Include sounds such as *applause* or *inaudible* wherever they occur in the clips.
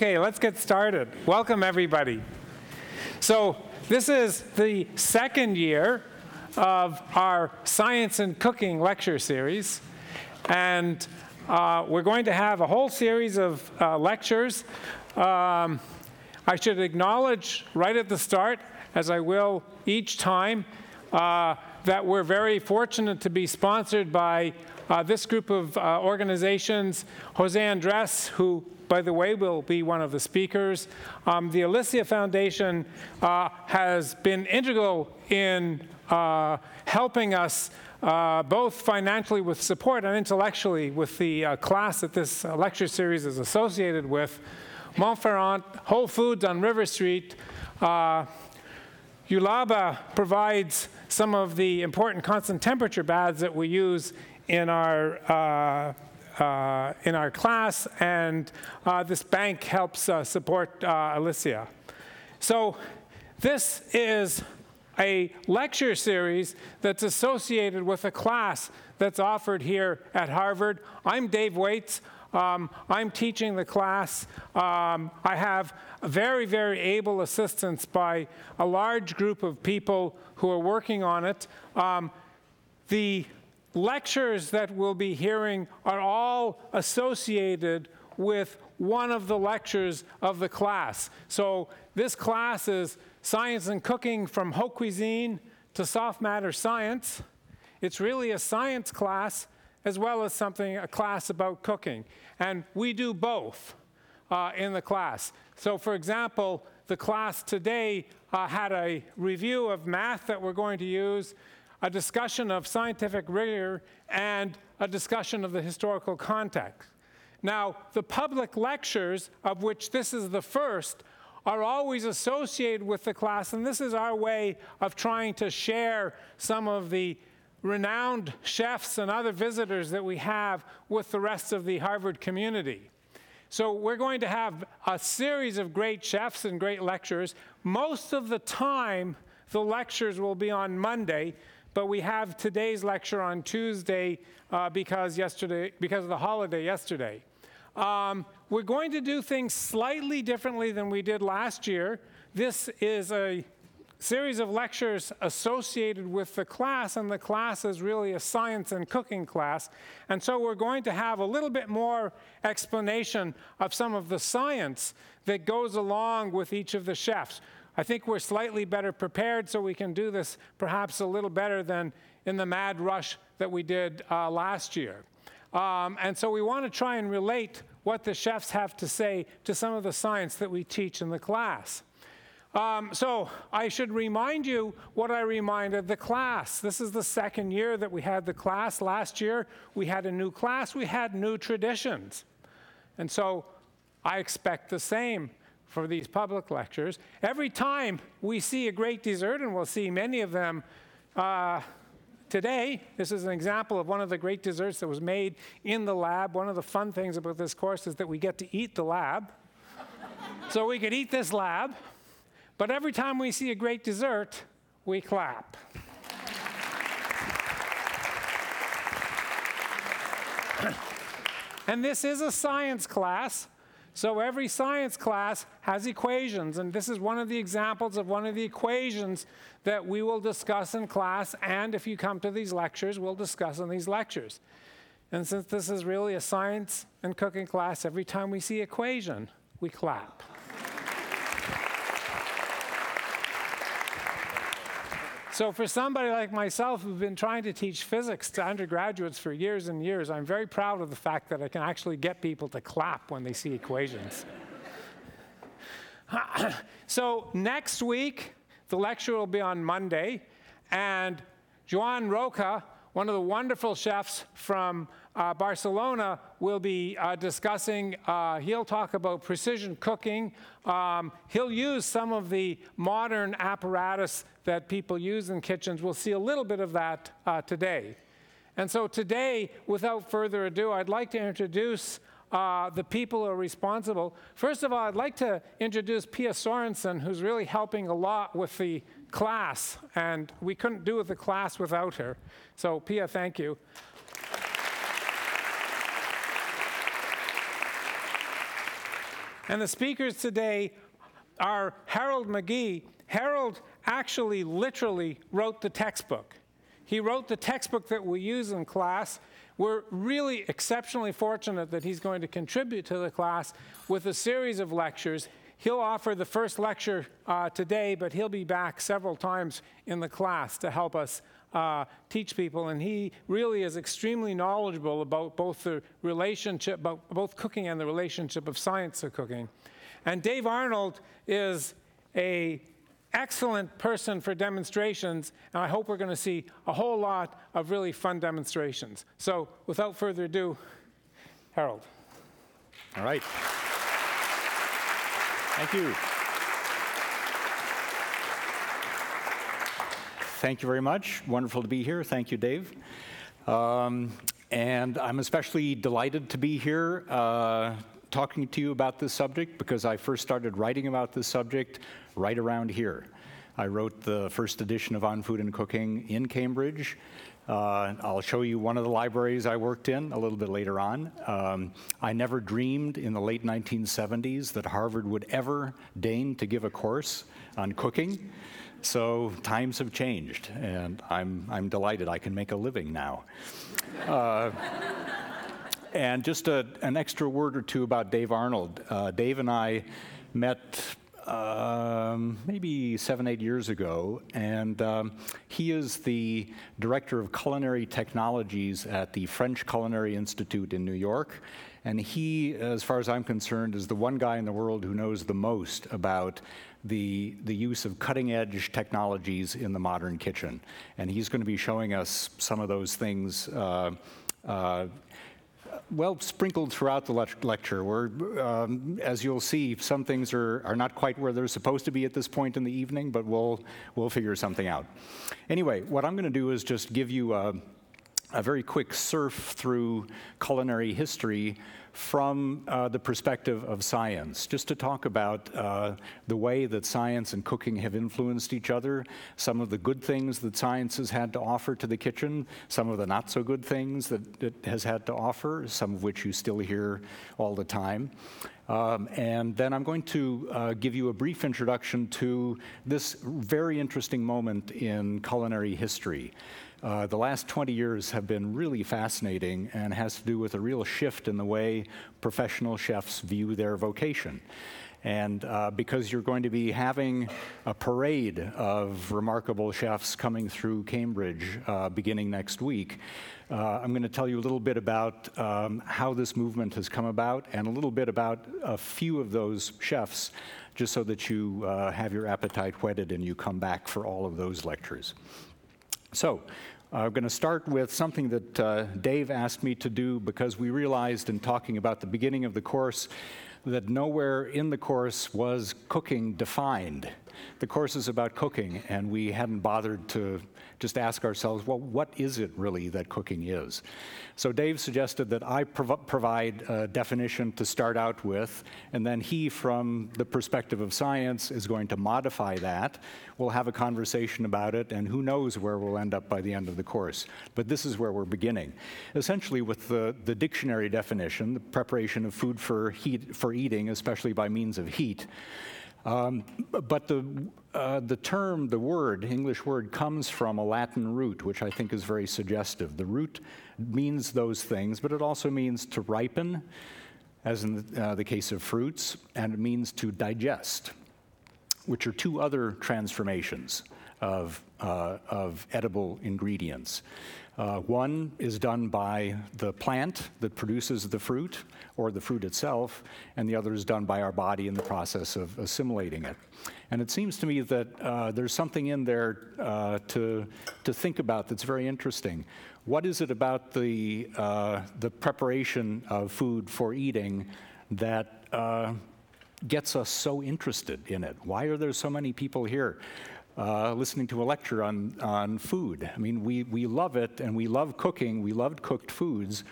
Okay, let's get started. Welcome, everybody. So, this is the second year of our Science and Cooking lecture series. And uh, we're going to have a whole series of uh, lectures. Um, I should acknowledge right at the start, as I will each time, uh, that we're very fortunate to be sponsored by uh, this group of uh, organizations, Jose Andres, who by the way, will be one of the speakers. Um, the Alicia Foundation uh, has been integral in uh, helping us uh, both financially with support and intellectually with the uh, class that this uh, lecture series is associated with. Montferrand, Whole Foods on River Street, uh, Julabo provides some of the important constant temperature baths that we use in our uh, in our class, and uh, this bank helps uh, support uh, Alicia. So this is a lecture series that's associated with a class that's offered here at Harvard. I'm Dave Weitz. Um, I'm teaching the class. Um, I have very, very able assistance by a large group of people who are working on it. Um, the lectures that we'll be hearing are all associated with one of the lectures of the class. So this class is Science and Cooking from Haute Cuisine to Soft Matter Science. It's really a science class as well as something, a class about cooking. And we do both uh, in the class. So for example, the class today uh, had a review of math that we're going to use a discussion of scientific rigor, and a discussion of the historical context. Now, the public lectures, of which this is the first, are always associated with the class, and this is our way of trying to share some of the renowned chefs and other visitors that we have with the rest of the Harvard community. So we're going to have a series of great chefs and great lectures. Most of the time, the lectures will be on Monday, but we have today's lecture on Tuesday uh, because yesterday because of the holiday yesterday. Um, we're going to do things slightly differently than we did last year. This is a series of lectures associated with the class, and the class is really a science and cooking class. And so we're going to have a little bit more explanation of some of the science that goes along with each of the chefs. I think we're slightly better prepared, so we can do this perhaps a little better than in the mad rush that we did uh, last year. Um, and so we want to try and relate what the chefs have to say to some of the science that we teach in the class. Um, so I should remind you what I reminded the class. This is the second year that we had the class. Last year we had a new class, we had new traditions. And so I expect the same for these public lectures. Every time we see a great dessert, and we'll see many of them uh, today, this is an example of one of the great desserts that was made in the lab. One of the fun things about this course is that we get to eat the lab. *laughs* so we could eat this lab, but every time we see a great dessert, we clap. *laughs* and this is a science class, so every science class has equations, and this is one of the examples of one of the equations that we will discuss in class, and if you come to these lectures, we'll discuss in these lectures. And since this is really a science and cooking class, every time we see equation, we clap. So for somebody like myself who's been trying to teach physics to undergraduates for years and years, I'm very proud of the fact that I can actually get people to clap when they see equations. *clears throat* so next week, the lecture will be on Monday, and Joan Roca, one of the wonderful chefs from uh, Barcelona will be uh, discussing, uh, he'll talk about precision cooking. Um, he'll use some of the modern apparatus that people use in kitchens. We'll see a little bit of that uh, today. And so today, without further ado, I'd like to introduce uh, the people who are responsible. First of all, I'd like to introduce Pia Sorensen, who's really helping a lot with the class, and we couldn't do the class without her. So Pia, thank you. And the speakers today are Harold McGee. Harold actually literally wrote the textbook. He wrote the textbook that we use in class. We're really exceptionally fortunate that he's going to contribute to the class with a series of lectures. He'll offer the first lecture uh, today, but he'll be back several times in the class to help us uh, teach people. And he really is extremely knowledgeable about both the relationship, about both cooking and the relationship of science to cooking. And Dave Arnold is a excellent person for demonstrations, and I hope we're going to see a whole lot of really fun demonstrations. So without further ado, Harold. All right. Thank you. Thank you very much. Wonderful to be here. Thank you, Dave. Um, and I'm especially delighted to be here uh, talking to you about this subject because I first started writing about this subject right around here. I wrote the first edition of On Food and Cooking in Cambridge. Uh, I'll show you one of the libraries I worked in a little bit later on. Um, I never dreamed in the late 1970s that Harvard would ever deign to give a course on cooking. So times have changed, and I'm, I'm delighted I can make a living now. Uh, and just a, an extra word or two about Dave Arnold. Uh, Dave and I met um, maybe seven, eight years ago, and um, he is the director of culinary technologies at the French Culinary Institute in New York. And he, as far as I'm concerned, is the one guy in the world who knows the most about the, the use of cutting edge technologies in the modern kitchen. And he's going to be showing us some of those things. Uh, uh, well, sprinkled throughout the lecture, where, um, as you'll see, some things are, are not quite where they're supposed to be at this point in the evening, but we'll, we'll figure something out. Anyway, what I'm going to do is just give you a, a very quick surf through culinary history from uh, the perspective of science, just to talk about uh, the way that science and cooking have influenced each other, some of the good things that science has had to offer to the kitchen, some of the not so good things that it has had to offer, some of which you still hear all the time. Um, and then I'm going to uh, give you a brief introduction to this very interesting moment in culinary history. Uh, the last 20 years have been really fascinating and has to do with a real shift in the way professional chefs view their vocation. And uh, because you're going to be having a parade of remarkable chefs coming through Cambridge uh, beginning next week, uh, I'm going to tell you a little bit about um, how this movement has come about and a little bit about a few of those chefs, just so that you uh, have your appetite whetted and you come back for all of those lectures. So, I'm going to start with something that uh, Dave asked me to do because we realized in talking about the beginning of the course that nowhere in the course was cooking defined. The course is about cooking, and we hadn't bothered to just ask ourselves, well, what is it really that cooking is? So Dave suggested that I prov- provide a definition to start out with, and then he, from the perspective of science, is going to modify that. We'll have a conversation about it, and who knows where we'll end up by the end of the course. But this is where we're beginning. Essentially, with the, the dictionary definition, the preparation of food for, heat, for eating, especially by means of heat. Um, but the, uh, the term, the word, English word, comes from a Latin root, which I think is very suggestive. The root means those things, but it also means to ripen, as in the, uh, the case of fruits, and it means to digest, which are two other transformations of, uh, of edible ingredients. Uh, one is done by the plant that produces the fruit or the fruit itself, and the other is done by our body in the process of assimilating it. And it seems to me that uh, there's something in there uh, to, to think about that's very interesting. What is it about the, uh, the preparation of food for eating that uh, gets us so interested in it? Why are there so many people here? Uh, listening to a lecture on, on food. I mean, we, we love it and we love cooking, we loved cooked foods.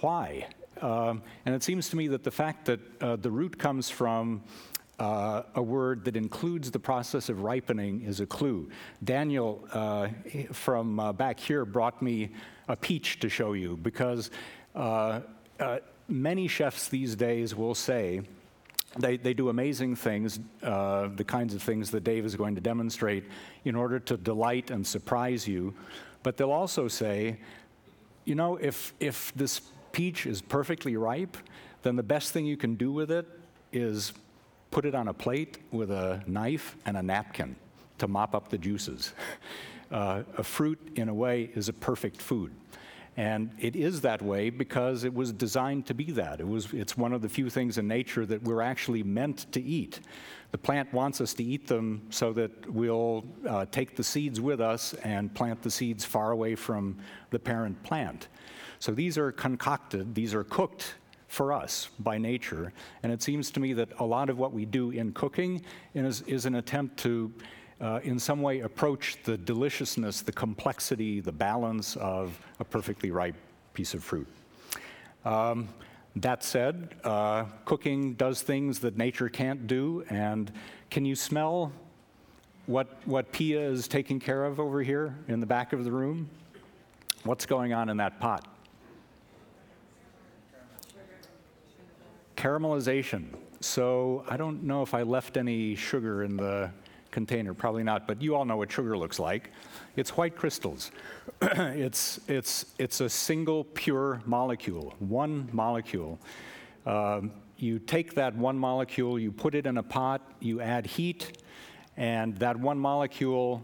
Why? Um, and it seems to me that the fact that uh, the root comes from uh, a word that includes the process of ripening is a clue. Daniel uh, from uh, back here brought me a peach to show you because uh, uh, many chefs these days will say, they, they do amazing things, uh, the kinds of things that Dave is going to demonstrate in order to delight and surprise you. But they'll also say, you know, if, if this peach is perfectly ripe, then the best thing you can do with it is put it on a plate with a knife and a napkin to mop up the juices. *laughs* Uh, a fruit, in a way, is a perfect food. And it is that way because it was designed to be that. It was, it's one of the few things in nature that we're actually meant to eat. The plant wants us to eat them so that we'll uh, take the seeds with us and plant the seeds far away from the parent plant. So these are concocted, these are cooked for us by nature. And it seems to me that a lot of what we do in cooking is, is an attempt to, uh, in some way, approach the deliciousness, the complexity, the balance of a perfectly ripe piece of fruit. Um, that said, uh, cooking does things that nature can't do. And can you smell what, what Pia is taking care of over here in the back of the room? What's going on in that pot? Caramelization. So I don't know if I left any sugar in the container, probably not, but you all know what sugar looks like. It's white crystals. *clears throat* it's, it's, it's a single pure molecule, one molecule. Um, you take that one molecule, you put it in a pot, you add heat, and that one molecule,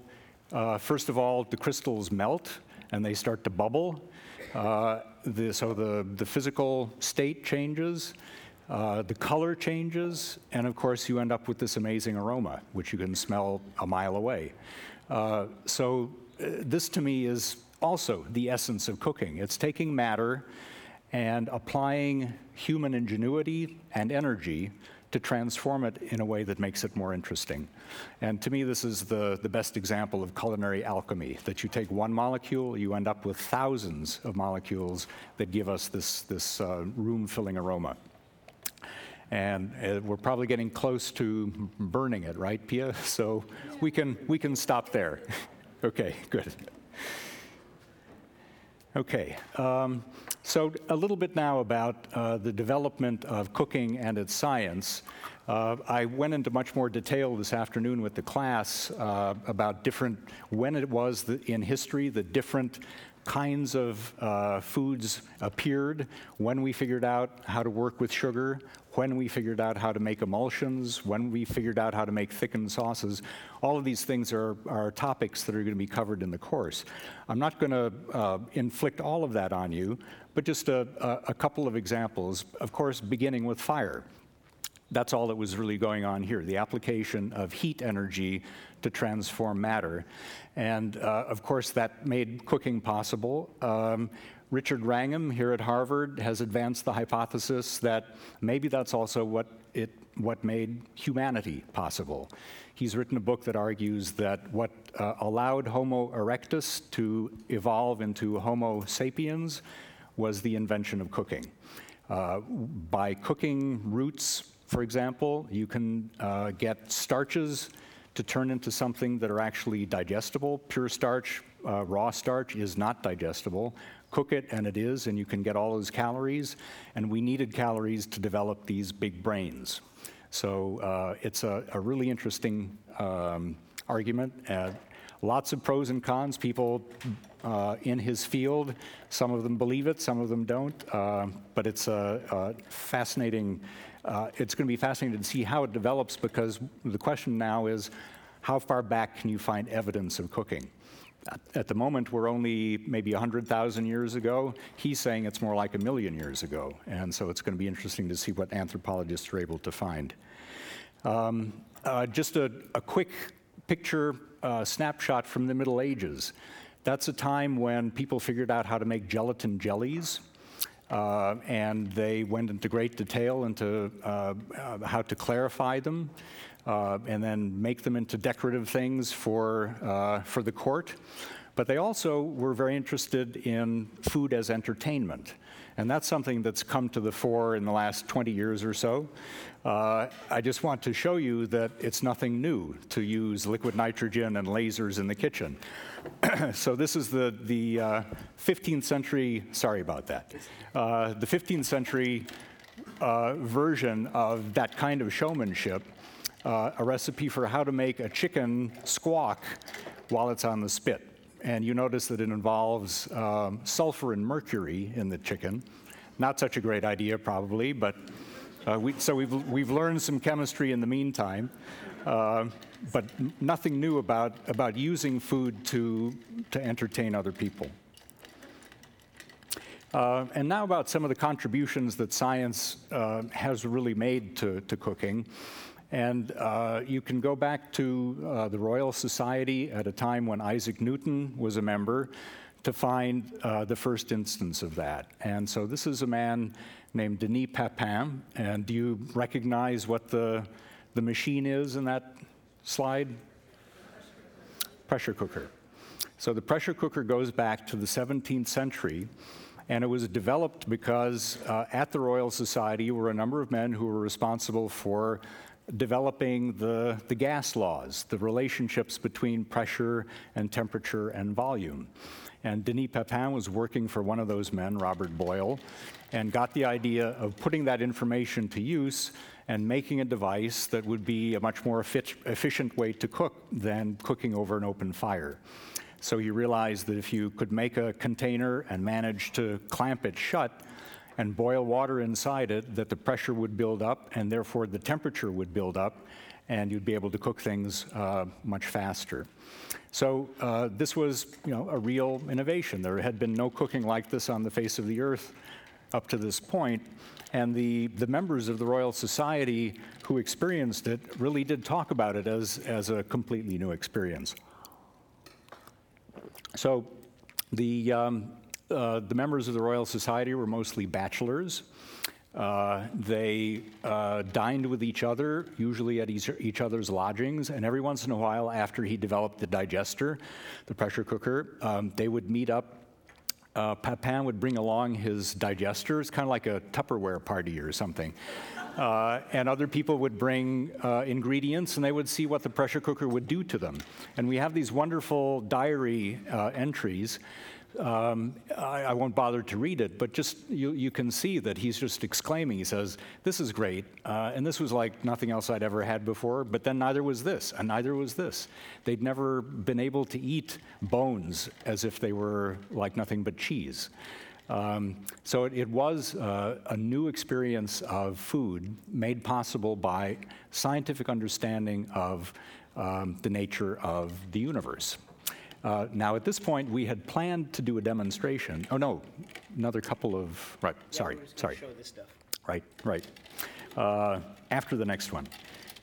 uh, first of all, the crystals melt and they start to bubble. Uh, the, so the, the physical state changes. Uh, the color changes, and of course, you end up with this amazing aroma, which you can smell a mile away. Uh, so, uh, this to me is also the essence of cooking. It's taking matter and applying human ingenuity and energy to transform it in a way that makes it more interesting. And to me, this is the, the best example of culinary alchemy that you take one molecule, you end up with thousands of molecules that give us this, this uh, room filling aroma. And uh, we're probably getting close to burning it, right, Pia? *laughs* So we can, we can stop there. *laughs* okay, good. Okay, um, so a little bit now about uh, the development of cooking and its science. Uh, I went into much more detail this afternoon with the class uh, about different, when it was the, in history, the different kinds of uh, foods appeared, when we figured out how to work with sugar, when we figured out how to make emulsions, when we figured out how to make thickened sauces. All of these things are, are topics that are going to be covered in the course. I'm not going to uh, inflict all of that on you, but just a, a, a couple of examples. Of course, beginning with fire. That's all that was really going on here the application of heat energy to transform matter. And uh, of course, that made cooking possible. Um, Richard Wrangham here at Harvard has advanced the hypothesis that maybe that's also what it what made humanity possible. He's written a book that argues that what uh, allowed Homo erectus to evolve into Homo sapiens was the invention of cooking. Uh, by cooking roots, for example, you can uh, get starches to turn into something that are actually digestible. Pure starch, uh, raw starch, is not digestible cook it, and it is, and you can get all those calories. And we needed calories to develop these big brains. So uh, it's a, a, really interesting um, argument. Uh, lots of pros and cons. People uh, in his field, some of them believe it, some of them don't. Uh, but it's a, a fascinating. Uh, it's going to be fascinating to see how it develops because the question now is, how far back can you find evidence of cooking? At the moment, we're only maybe 100,000 years ago. He's saying it's more like a million years ago. And so it's going to be interesting to see what anthropologists are able to find. Um, uh, just a, a, quick picture uh, snapshot from the Middle Ages. That's a time when people figured out how to make gelatin jellies. Uh, and they went into great detail into uh, uh, how to clarify them uh, and then make them into decorative things for, uh, for the court. But they also were very interested in food as entertainment. And that's something that's come to the fore in the last 20 years or so. Uh, I just want to show you that it's nothing new to use liquid nitrogen and lasers in the kitchen. *clears throat* so this is the, the uh, 15th century, sorry about that, uh, the 15th century uh, version of that kind of showmanship, uh, a recipe for how to make a chicken squawk while it's on the spit. And you notice that it involves um, sulfur and mercury in the chicken. Not such a great idea, probably, but uh, we, so we've, we've learned some chemistry in the meantime, uh, but nothing new about, about using food to, to entertain other people. Uh, and now about some of the contributions that science uh, has really made to, to cooking. And uh, you can go back to uh, the Royal Society at a time when Isaac Newton was a member to find uh, the first instance of that. And so this is a man named Denis Papin. And do you recognize what the, the machine is in that slide? Pressure cooker. So the pressure cooker goes back to the 17th century. And it was developed because uh, at the Royal Society were a number of men who were responsible for developing the, the gas laws, the relationships between pressure and temperature and volume. And Denis Papin was working for one of those men, Robert Boyle, and got the idea of putting that information to use and making a device that would be a much more efficient way to cook than cooking over an open fire. So he realized that if you could make a container and manage to clamp it shut and boil water inside it, that the pressure would build up and therefore the temperature would build up and you'd be able to cook things uh, much faster. So uh, this was, you know, a real innovation. There had been no cooking like this on the face of the earth up to this point, and the, the members of the Royal Society who experienced it really did talk about it as, as a completely new experience. So the, um, uh, the members of the Royal Society were mostly bachelors. Uh, they uh, dined with each other, usually at each, other's lodgings, and every once in a while, after he developed the digester, the pressure cooker, um, they would meet up. Uh, Papin would bring along his digester. It's kind of like a Tupperware party or something. Uh, and other people would bring uh, ingredients and they would see what the pressure cooker would do to them. And we have these wonderful diary uh, entries. Um, I, I, won't bother to read it, but just you, you can see that he's just exclaiming. He says, This is great. Uh, and this was like nothing else I'd ever had before, but then neither was this, and neither was this. They'd never been able to eat bones as if they were like nothing but cheese. Um, so it, it was uh, a new experience of food made possible by scientific understanding of um, the nature of the universe. Uh, now, at this point, we had planned to do a demonstration. Oh, no, another couple of, right, sorry, sorry. Show this stuff. Right, right. Uh, after the next one.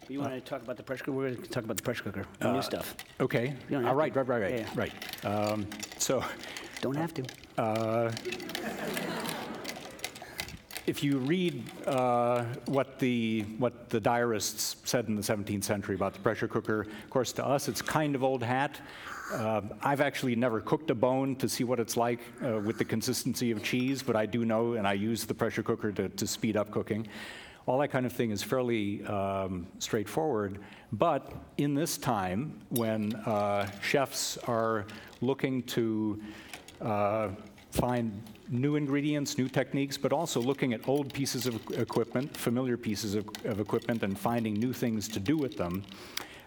You want to talk about the pressure cooker? We're going to talk about the pressure cooker, the new stuff. Okay. You don't have right, to. right, right, right, Yeah, right. Um, so, Don't have to. if you read uh, what the what the diarists said in the 17th century about the pressure cooker, of course, to us it's kind of old hat. Uh, I've actually never cooked a bone to see what it's like uh, with the consistency of cheese, but I do know, and I use the pressure cooker to, to speed up cooking. All that kind of thing is fairly um, straightforward. But in this time, when uh, chefs are looking to uh, find new ingredients, new techniques, but also looking at old pieces of equipment, familiar pieces of, of equipment, and finding new things to do with them.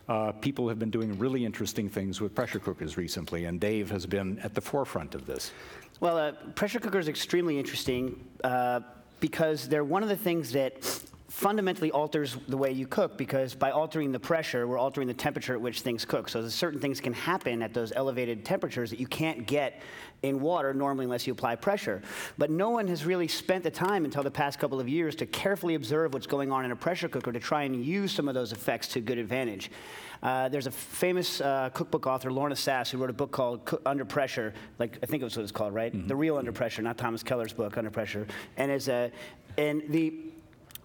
Uh, people have been doing really interesting things with pressure cookers recently, and Dave has been at the forefront of this. Well, uh, pressure cooker is extremely interesting uh, because they're one of the things that fundamentally alters the way you cook because by altering the pressure, we're altering the temperature at which things cook. So certain things can happen at those elevated temperatures that you can't get in water normally unless you apply pressure. But no one has really spent the time until the past couple of years to carefully observe what's going on in a pressure cooker to try and use some of those effects to good advantage. Uh, there's a famous uh, cookbook author, Lorna Sass, who wrote a book called Cook Under Pressure. Like I think it was what it's called, right? The Real Under Pressure, not Thomas Keller's book, Under Pressure. And as a, and the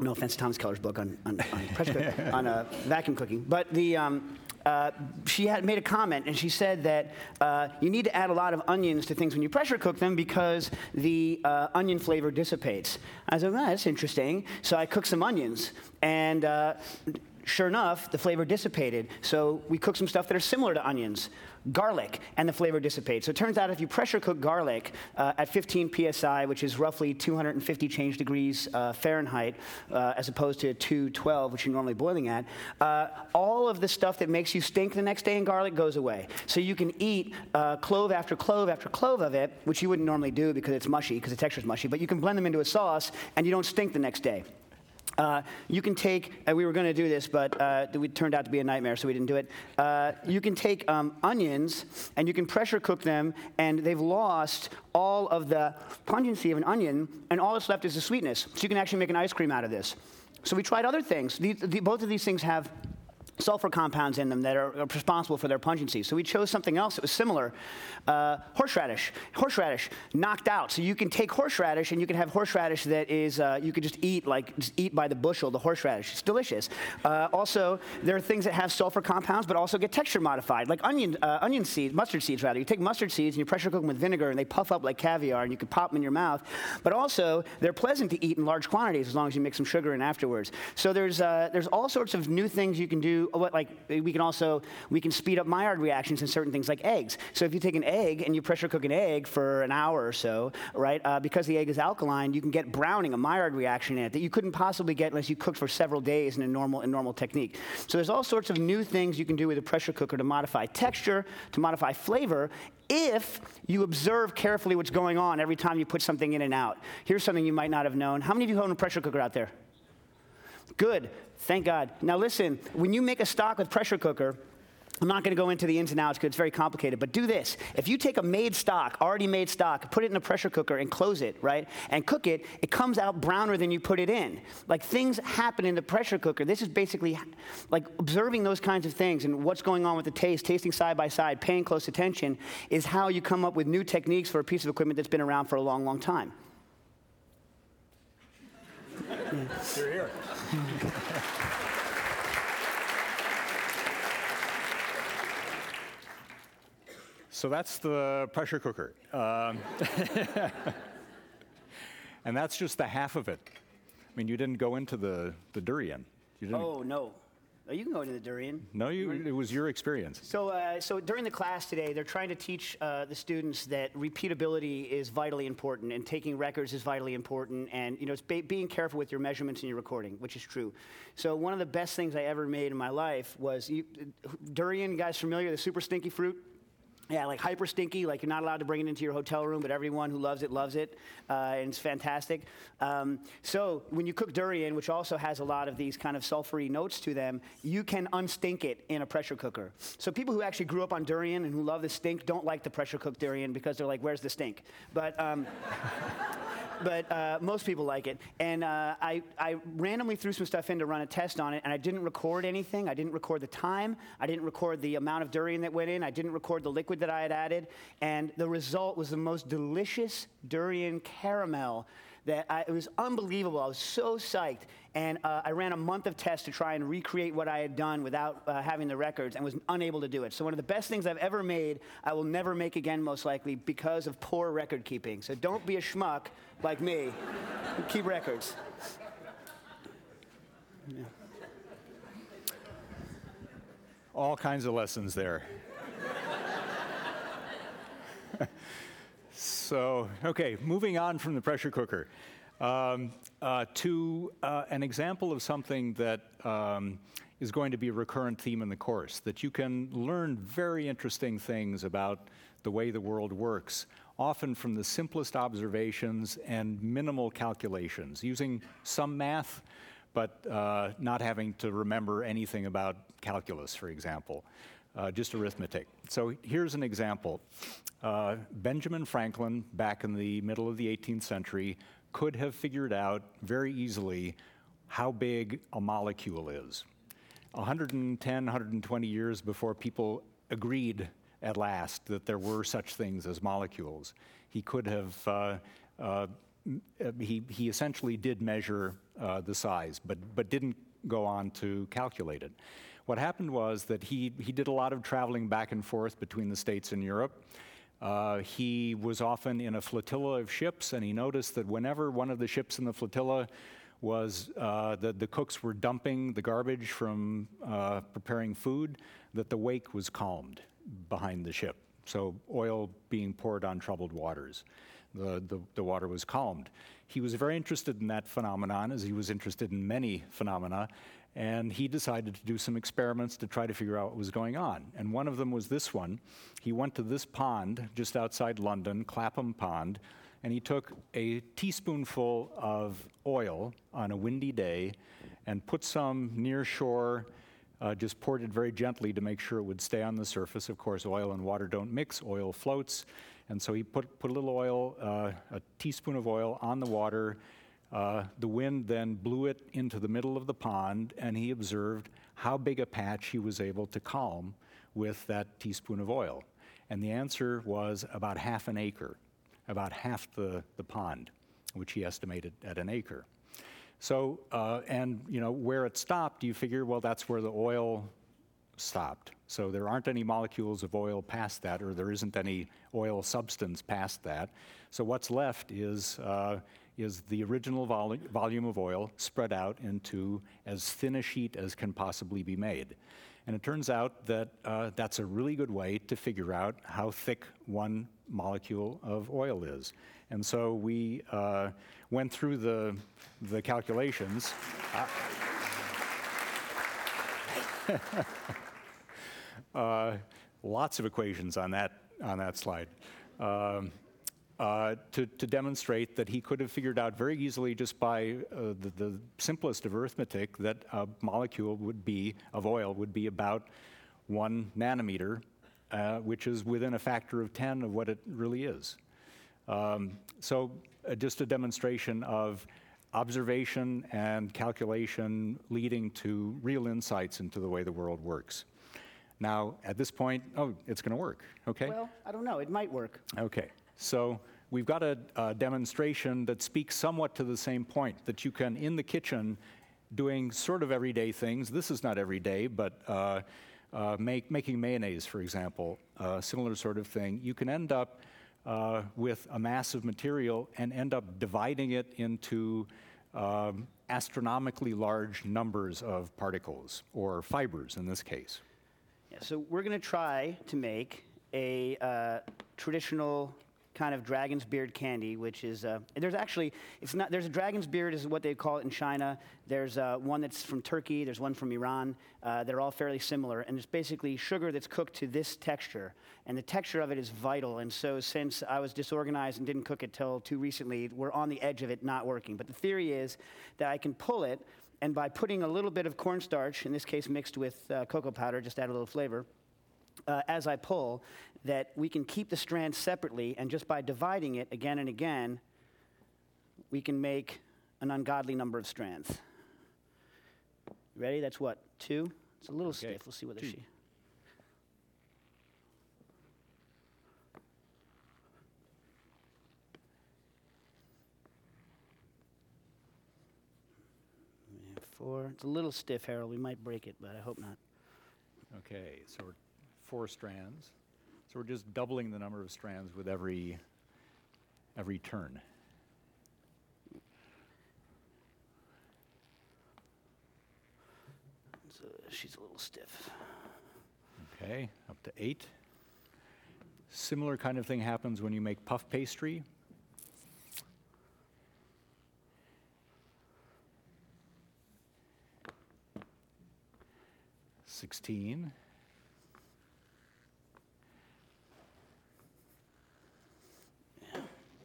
no offense to Thomas Keller's book on, on, on, *laughs* pressure cook, on uh, vacuum cooking, but the, um, uh, she had made a comment and she said that uh, you need to add a lot of onions to things when you pressure cook them because the uh, onion flavor dissipates. I said, well, that's interesting. So I cooked some onions and uh, sure enough, the flavor dissipated. So we cook some stuff that are similar to onions, garlic, and the flavor dissipates. So it turns out if you pressure cook garlic uh, at 15 psi, which is roughly 250 change degrees uh, Fahrenheit, uh, as opposed to 212, which you're normally boiling at, uh, all of the stuff that makes you stink the next day in garlic goes away. So you can eat uh, clove after clove after clove of it, which you wouldn't normally do because it's mushy, because the texture is mushy, but you can blend them into a sauce and you don't stink the next day. Uh, you can take, uh, we were going to do this, but uh, it turned out to be a nightmare, so we didn't do it. Uh, you can take um, onions and you can pressure cook them, and they've lost all of the pungency of an onion, and all that's left is the sweetness. So you can actually make an ice cream out of this. So we tried other things. The, the, both of these things have sulfur compounds in them that are responsible for their pungency. So we chose something else that was similar. Uh, horseradish. Horseradish knocked out. So you can take horseradish and you can have horseradish that is, uh, you could just eat, like, just eat by the bushel, the horseradish. It's delicious. Uh, also, there are things that have sulfur compounds but also get texture modified, like onion, uh, onion seeds, mustard seeds rather. You take mustard seeds and you pressure cook them with vinegar and they puff up like caviar and you can pop them in your mouth. But also, they're pleasant to eat in large quantities as long as you mix some sugar in afterwards. So there's, uh, there's all sorts of new things you can do what like we can also we can speed up Maillard reactions in certain things like eggs. So if you take an egg and you pressure cook an egg for an hour or so, right? Uh, because the egg is alkaline, you can get browning, a Maillard reaction in it that you couldn't possibly get unless you cooked for several days in a normal in normal technique. So there's all sorts of new things you can do with a pressure cooker to modify texture, to modify flavor, if you observe carefully what's going on every time you put something in and out. Here's something you might not have known. How many of you own a pressure cooker out there? Good. Thank God. Now listen, when you make a stock with pressure cooker, I'm not going to go into the ins and outs because it's very complicated, but do this. If you take a made stock, already made stock, put it in a pressure cooker and close it, right, and cook it, it comes out browner than you put it in. Like things happen in the pressure cooker. This is basically like observing those kinds of things and what's going on with the taste, tasting side by side, paying close attention is how you come up with new techniques for a piece of equipment that's been around for a long, long time. You're here. so that's the pressure cooker. Um, *laughs* and that's just the half of it. I mean, you didn't go into the, the durian. You didn't, Oh, no. Oh, you can go into the durian. No, you, it was your experience. So, uh, so during the class today, they're trying to teach uh, the students that repeatability is vitally important, and taking records is vitally important, and you know, it's ba- being careful with your measurements and your recording, which is true. So, one of the best things I ever made in my life was you, durian. Guys familiar? The super stinky fruit. Yeah, like hyper stinky, like you're not allowed to bring it into your hotel room, but everyone who loves it loves it, uh, and it's fantastic. Um, so when you cook durian, which also has a lot of these kind of sulfury notes to them, you can unstink it in a pressure cooker. So people who actually grew up on durian and who love the stink don't like the pressure cooked durian because they're like, where's the stink? But um, *laughs* but uh, most people like it. And uh, I, I randomly threw some stuff in to run a test on it, and I didn't record anything. I didn't record the time. I didn't record the amount of durian that went in. I didn't record the liquid that I had added. And the result was the most delicious durian caramel that I, it was unbelievable. I was so psyched. And uh, I ran a month of tests to try and recreate what I had done without uh, having the records and was unable to do it. So, one of the best things I've ever made, I will never make again, most likely, because of poor record keeping. So, don't be a schmuck like me. Keep records. Yeah. All kinds of lessons there. So, okay, moving on from the pressure cooker um, uh, to uh, an example of something that um, is going to be a recurrent theme in the course, that you can learn very interesting things about the way the world works, often from the simplest observations and minimal calculations, using some math, but uh, not having to remember anything about calculus, for example. Uh, just arithmetic. So here's an example. Uh, Benjamin Franklin, back in the middle of the 18th century, could have figured out very easily how big a molecule is. 110, 120 years before people agreed at last that there were such things as molecules, he could have, uh, uh, he, he essentially did measure uh, the size, but, but didn't go on to calculate it. What happened was that he, he did a lot of traveling back and forth between the States and Europe. Uh, he was often in a flotilla of ships, and he noticed that whenever one of the ships in the flotilla was uh, that the cooks were dumping the garbage from uh, preparing food, that the wake was calmed behind the ship. So oil being poured on troubled waters. The, the, the water was calmed. He was very interested in that phenomenon, as he was interested in many phenomena, and he decided to do some experiments to try to figure out what was going on. And one of them was this one. He went to this pond just outside London, Clapham Pond, and he took a teaspoonful of oil on a windy day and put some near shore, uh, just poured it very gently to make sure it would stay on the surface. Of course, oil and water don't mix, oil floats. And so he put, put a little oil, uh, a teaspoon of oil on the water. Uh, the wind then blew it into the middle of the pond, and he observed how big a patch he was able to calm with that teaspoon of oil. And the answer was about half an acre about half the, the pond, which he estimated at an acre. So, uh, and you know, where it stopped, you figure, well, that's where the oil stopped. So there aren't any molecules of oil past that, or there isn't any oil substance past that. So what's left is, uh, is the original vol- volume of oil spread out into as thin a sheet as can possibly be made. And it turns out that uh, that's a really good way to figure out how thick one molecule of oil is. And so we uh, went through the, the calculations. uh, *laughs* lots of equations on that, on that slide. Um, uh, to, to, demonstrate that he could have figured out very easily, just by uh, the, the, simplest of arithmetic, that a molecule would be of oil would be about one nanometer, uh, which is within a factor of 10 of what it really is. Um, so, uh, just a demonstration of observation and calculation leading to real insights into the way the world works. Now, at this point, oh, it's going to work, okay? Well, I don't know. It might work. Okay. So we've got a, a, demonstration that speaks somewhat to the same point that you can, in the kitchen, doing sort of everyday things. This is not every day, but uh, uh, make, making mayonnaise, for example, a similar sort of thing. You can end up uh, with a mass of material and end up dividing it into um, astronomically large numbers of particles, or fibers in this case. Yeah, so we're going to try to make a uh, traditional kind of dragon's beard candy, which is uh, there's actually it's not there's a dragon's beard is what they call it in China. There's uh, one that's from Turkey. There's one from Iran. Uh, they're all fairly similar, and it's basically sugar that's cooked to this texture, and the texture of it is vital. And so since I was disorganized and didn't cook it till too recently, we're on the edge of it not working. But the theory is that I can pull it, and by putting a little bit of cornstarch, in this case mixed with uh, cocoa powder, just add a little flavor uh, as I pull that we can keep the strands separately, and just by dividing it again and again, we can make an ungodly number of strands. Ready? That's what? Two? It's a little okay. stiff. We'll see whether Two. she. Four. It's a little stiff, Harold. We might break it, but I hope not. Okay, so we're four strands. So we're just doubling the number of strands with every, every turn. So she's a little stiff. Okay, up to eight. Similar kind of thing happens when you make puff pastry. Sixteen.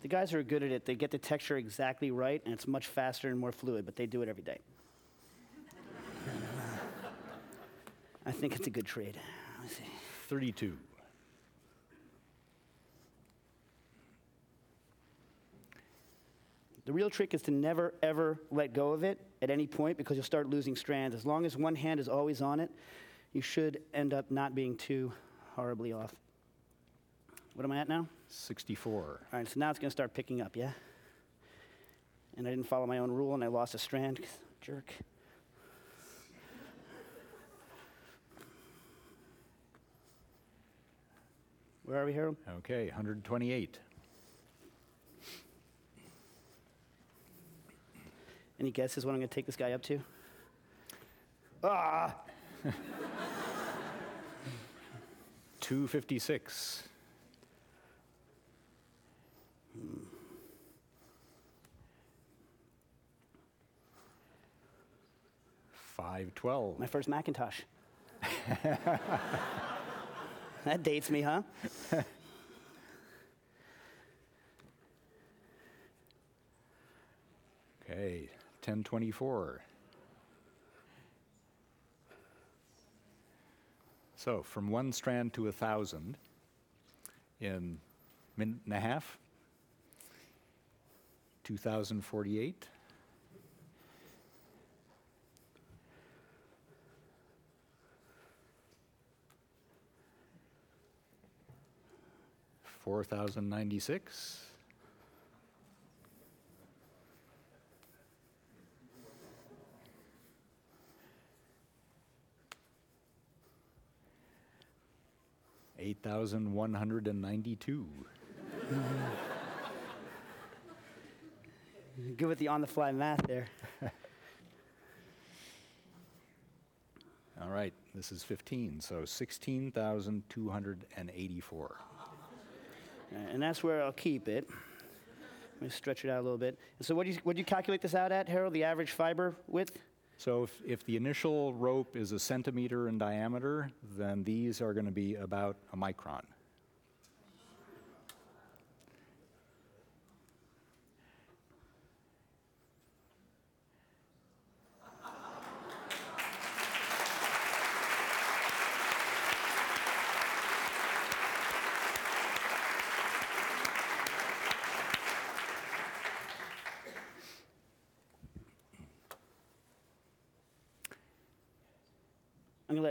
The guys who are good at it, they get the texture exactly right, and it's much faster and more fluid, but they do it every day. I think it's a good trade. Let's see. 32. The real trick is to never, ever let go of it at any point because you'll start losing strands. As long as one hand is always on it, you should end up not being too horribly off. What am I at now? 64. All right, so now it's going to start picking up, yeah? And I didn't follow my own rule and I lost a strand. Jerk. Where are we, Harold? Okay, 128. Any guesses what I'm going to take this guy up to? Ah! *laughs* 256. Five twelve. My first Macintosh. *laughs* that dates me, huh? *laughs* Okay, 1024. So from one strand to a thousand in minute and a half. 2048. Four thousand ninety-six. Eight thousand one hundred and ninety-two. *laughs* Good with the on the fly math there. *laughs* All right, this is 15, so 16,284. Uh, and that's where I'll keep it. Let me stretch it out a little bit. So, what do you, what do you calculate this out at, Harold? The average fiber width? So if, if the initial rope is a centimeter in diameter, then these are going to be about a micron.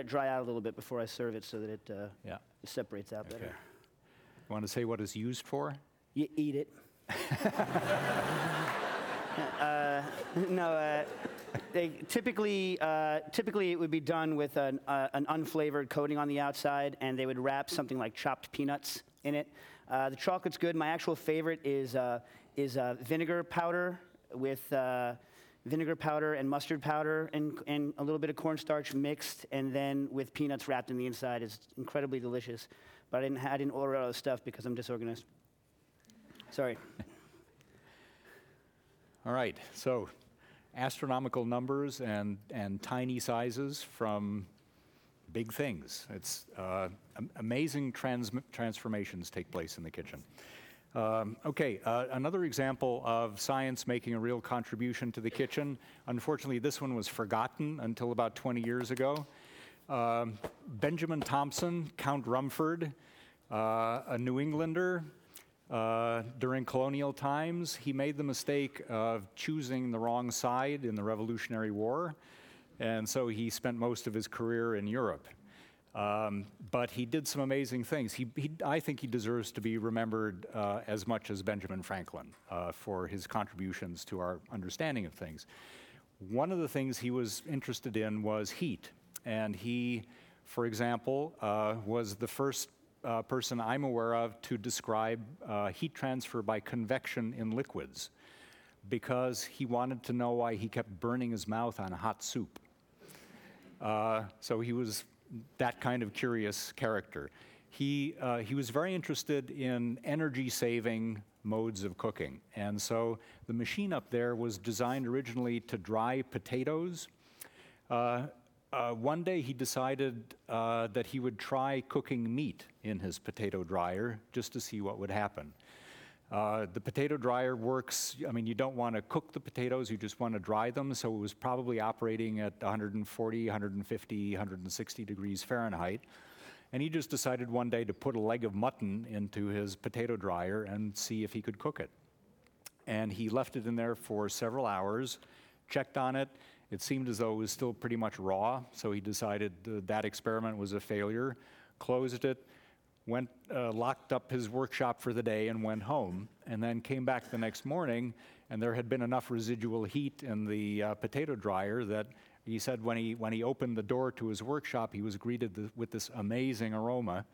It dry out a little bit before I serve it so that it, uh, Yeah. it separates out Okay. better. You want to say what it's used for? You eat it. uh, *laughs* no, uh, they typically, uh, typically it would be done with an, uh, an unflavored coating on the outside, and they would wrap something like chopped peanuts in it. Uh, the chocolate's good. My actual favorite is uh, is uh, vinegar powder with uh, vinegar powder and mustard powder and, and a little bit of cornstarch mixed, and then with peanuts wrapped in the inside. is incredibly delicious. But I didn't, I didn't order all the stuff because I'm disorganized. Sorry. All right, so astronomical numbers and, and tiny sizes from big things. It's uh, amazing trans- transformations take place in the kitchen. Um, okay, uh, another example of science making a real contribution to the kitchen. Unfortunately, this one was forgotten until about 20 years ago. Um, Benjamin Thompson, Count Rumford, uh, a New Englander, uh, during colonial times, he made the mistake of choosing the wrong side in the Revolutionary War, and so he spent most of his career in Europe. Um, but he did some amazing things. He, he, I think he deserves to be remembered uh, as much as Benjamin Franklin uh, for his contributions to our understanding of things. One of the things he was interested in was heat, and he, for example, uh, was the first uh, person I'm aware of to describe uh, heat transfer by convection in liquids because he wanted to know why he kept burning his mouth on hot soup. Uh, so he was that kind of curious character. He, uh, he was very interested in energy saving modes of cooking. And so the machine up there was designed originally to dry potatoes. Uh, uh, one day he decided uh, that he would try cooking meat in his potato dryer just to see what would happen. Uh, the potato dryer works, I mean, you don't want to cook the potatoes, you just want to dry them. So it was probably operating at 140, 150, 160 degrees Fahrenheit. And he just decided one day to put a leg of mutton into his potato dryer and see if he could cook it. And he left it in there for several hours, checked on it. It seemed as though it was still pretty much raw, so he decided that experiment was a failure, closed it, went, uh, locked up his workshop for the day and went home, and then came back the next morning, and there had been enough residual heat in the uh, potato dryer that he said when he, when he opened the door to his workshop, he was greeted th- with this amazing aroma.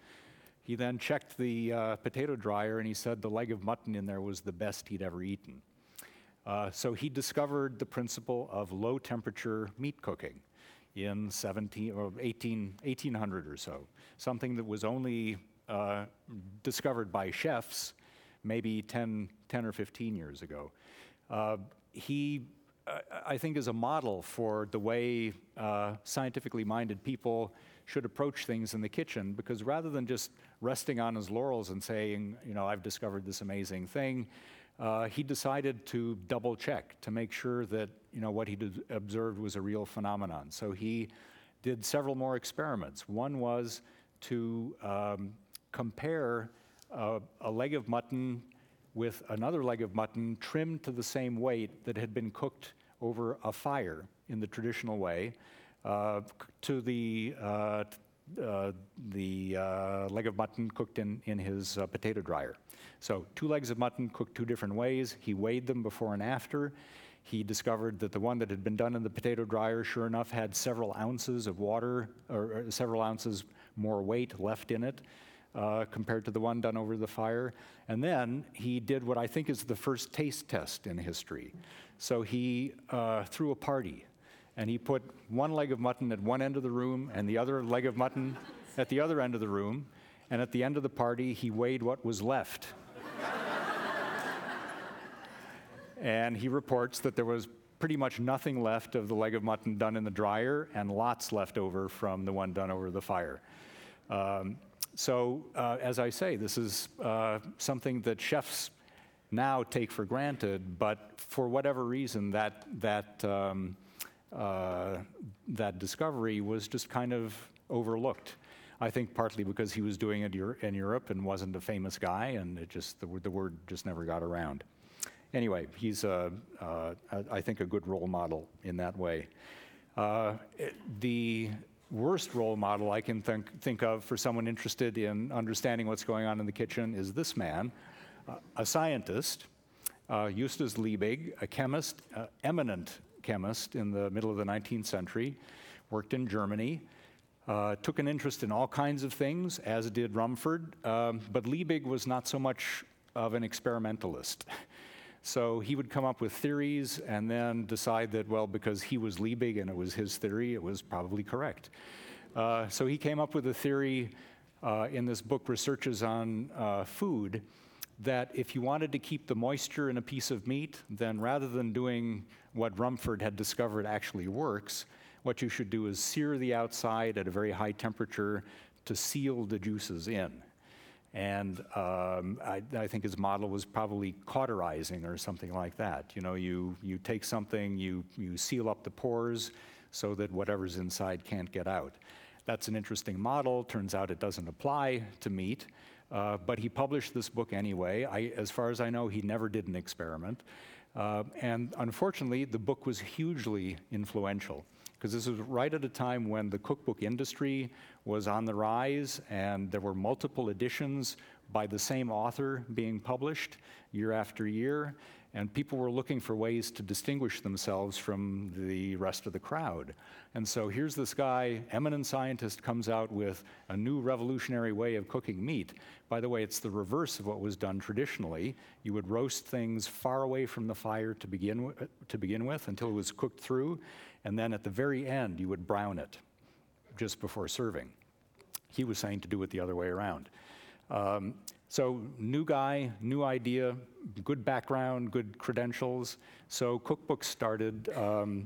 He then checked the uh, potato dryer and he said the leg of mutton in there was the best he'd ever eaten. Uh, so he discovered the principle of low temperature meat cooking in 17 or 18, 1800 or so, something that was only uh, discovered by chefs maybe 10, 10 or 15 years ago. Uh, he, uh, I think, is a model for the way uh, scientifically minded people should approach things in the kitchen because rather than just resting on his laurels and saying, you know, I've discovered this amazing thing, uh, he decided to double check to make sure that you know what he observed was a real phenomenon. So he did several more experiments. One was to um, compare a leg of mutton with another leg of mutton trimmed to the same weight that had been cooked over a fire in the traditional way uh, to the uh, uh, the uh, leg of mutton cooked in, in his uh, potato dryer. So, two legs of mutton cooked two different ways. He weighed them before and after. He discovered that the one that had been done in the potato dryer, sure enough, had several ounces of water or several ounces more weight left in it. Uh, compared to the one done over the fire. And then he did what I think is the first taste test in history. So he uh, threw a party and he put one leg of mutton at one end of the room and the other leg of mutton *laughs* at the other end of the room. And at the end of the party, he weighed what was left. *laughs* and he reports that there was pretty much nothing left of the leg of mutton done in the dryer and lots left over from the one done over the fire. Um, so, uh, as I say, this is uh, something that chefs now take for granted, but for whatever reason, that, that um, uh, that discovery was just kind of overlooked. I think partly because he was doing it in Europe and wasn't a famous guy, and it just the, the word just never got around. Anyway, he's uh, I think a good role model in that way. Uh, the worst role model I can think, think of for someone interested in understanding what's going on in the kitchen is this man, uh, a scientist, uh, Justus Liebig, a chemist, uh, eminent chemist in the middle of the 19th century, worked in Germany, uh, took an interest in all kinds of things, as did Rumford, um, but Liebig was not so much of an experimentalist. So he would come up with theories and then decide that, well, because he was Liebig and it was his theory, it was probably correct. Uh, so he came up with a theory uh, in this book, Researches on uh, Food, that if you wanted to keep the moisture in a piece of meat, then rather than doing what Rumford had discovered actually works, what you should do is sear the outside at a very high temperature to seal the juices in. And um, I, I, think his model was probably cauterizing or something like that. You know, you, you take something, you, you seal up the pores so that whatever's inside can't get out. That's an interesting model. Turns out it doesn't apply to meat. Uh, but he published this book anyway. I, as far as I know, he never did an experiment. Uh, and unfortunately, the book was hugely influential because this was right at a time when the cookbook industry was on the rise and there were multiple editions by the same author being published year after year and people were looking for ways to distinguish themselves from the rest of the crowd. And so here's this guy, eminent scientist, comes out with a new revolutionary way of cooking meat. By the way, it's the reverse of what was done traditionally. You would roast things far away from the fire to begin, to begin with until it was cooked through, and then at the very end, you would brown it just before serving. He was saying to do it the other way around. Um, so, new guy, new idea, good background, good credentials. So, cookbooks started um,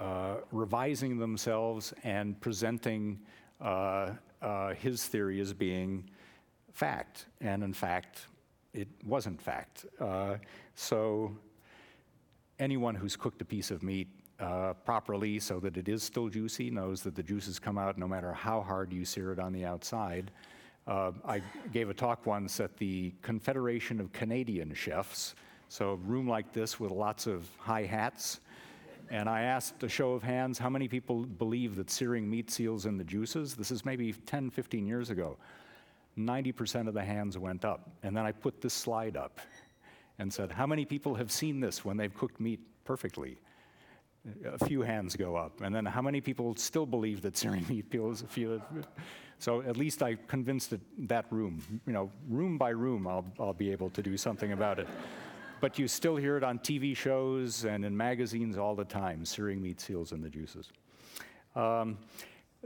uh, revising themselves and presenting uh, uh, his theory as being fact. And in fact, it wasn't fact. Uh, so, anyone who's cooked a piece of meat uh, properly so that it is still juicy knows that the juices come out no matter how hard you sear it on the outside. Uh, I gave a talk once at the Confederation of Canadian Chefs, so a room like this with lots of high hats. And I asked a show of hands how many people believe that searing meat seals in the juices. This is maybe 10, 15 years ago. 90% of the hands went up. And then I put this slide up and said, How many people have seen this when they've cooked meat perfectly? A few hands go up. And then how many people still believe that searing meat peels? *laughs* A few. So at least I convinced it, that room, you know, room by room, I'll, I'll be able to do something about it. but you still hear it on TV shows and in magazines all the time, searing meat, seals, and the juices. Um,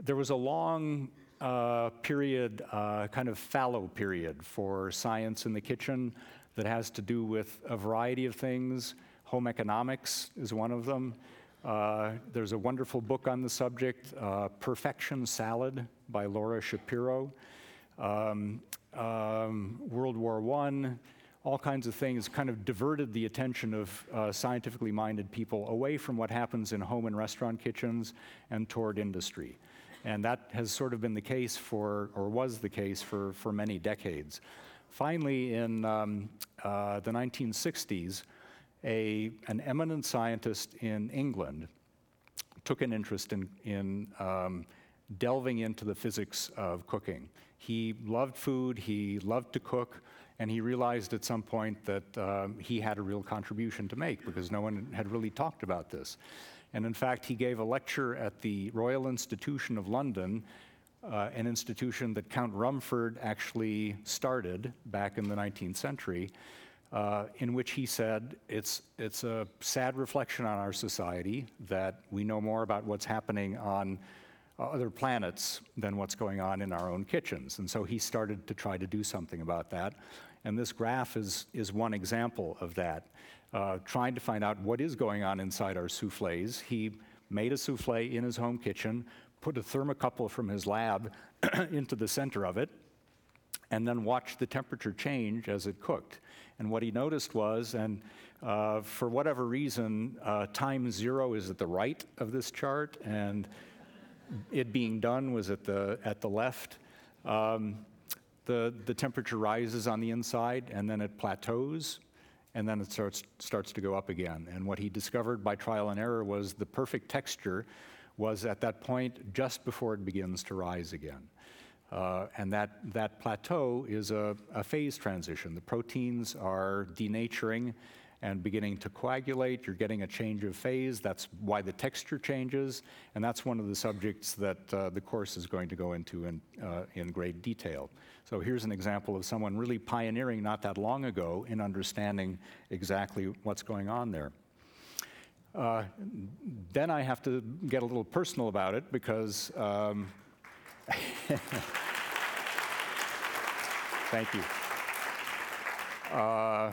there was a long uh, period, uh, kind of fallow period for science in the kitchen that has to do with a variety of things. Home economics is one of them. Uh, there's a wonderful book on the subject, uh, Perfection Salad by Laura Shapiro. Um, um, World War I, all kinds of things kind of diverted the attention of uh, scientifically minded people away from what happens in home and restaurant kitchens and toward industry. And that has sort of been the case for, or was the case for, for many decades. Finally, in um, uh, the 1960s, a, an eminent scientist in England took an interest in, in um, delving into the physics of cooking. He loved food, he loved to cook, and he realized at some point that um, he had a real contribution to make because no one had really talked about this. And in fact, he gave a lecture at the Royal Institution of London, uh, an institution that Count Rumford actually started back in the 19th century, uh, in which he said it's, it's a sad reflection on our society that we know more about what's happening on uh, other planets than what's going on in our own kitchens. And so he started to try to do something about that. And this graph is, is one example of that, uh, trying to find out what is going on inside our souffles. He made a souffle in his home kitchen, put a thermocouple from his lab *clears throat* into the center of it, and then watched the temperature change as it cooked. And what he noticed was, and uh, for whatever reason, uh, time zero is at the right of this chart, and it being done was at the, at the left. Um, the, the temperature rises on the inside, and then it plateaus, and then it starts, starts to go up again. And what he discovered by trial and error was the perfect texture was at that point just before it begins to rise again. Uh, and that, that plateau is a, a, phase transition. The proteins are denaturing and beginning to coagulate. You're getting a change of phase. That's why the texture changes. And that's one of the subjects that uh, the course is going to go into in, uh, in great detail. So here's an example of someone really pioneering not that long ago in understanding exactly what's going on there. Uh, then I have to get a little personal about it because um, *laughs* Thank you. Uh,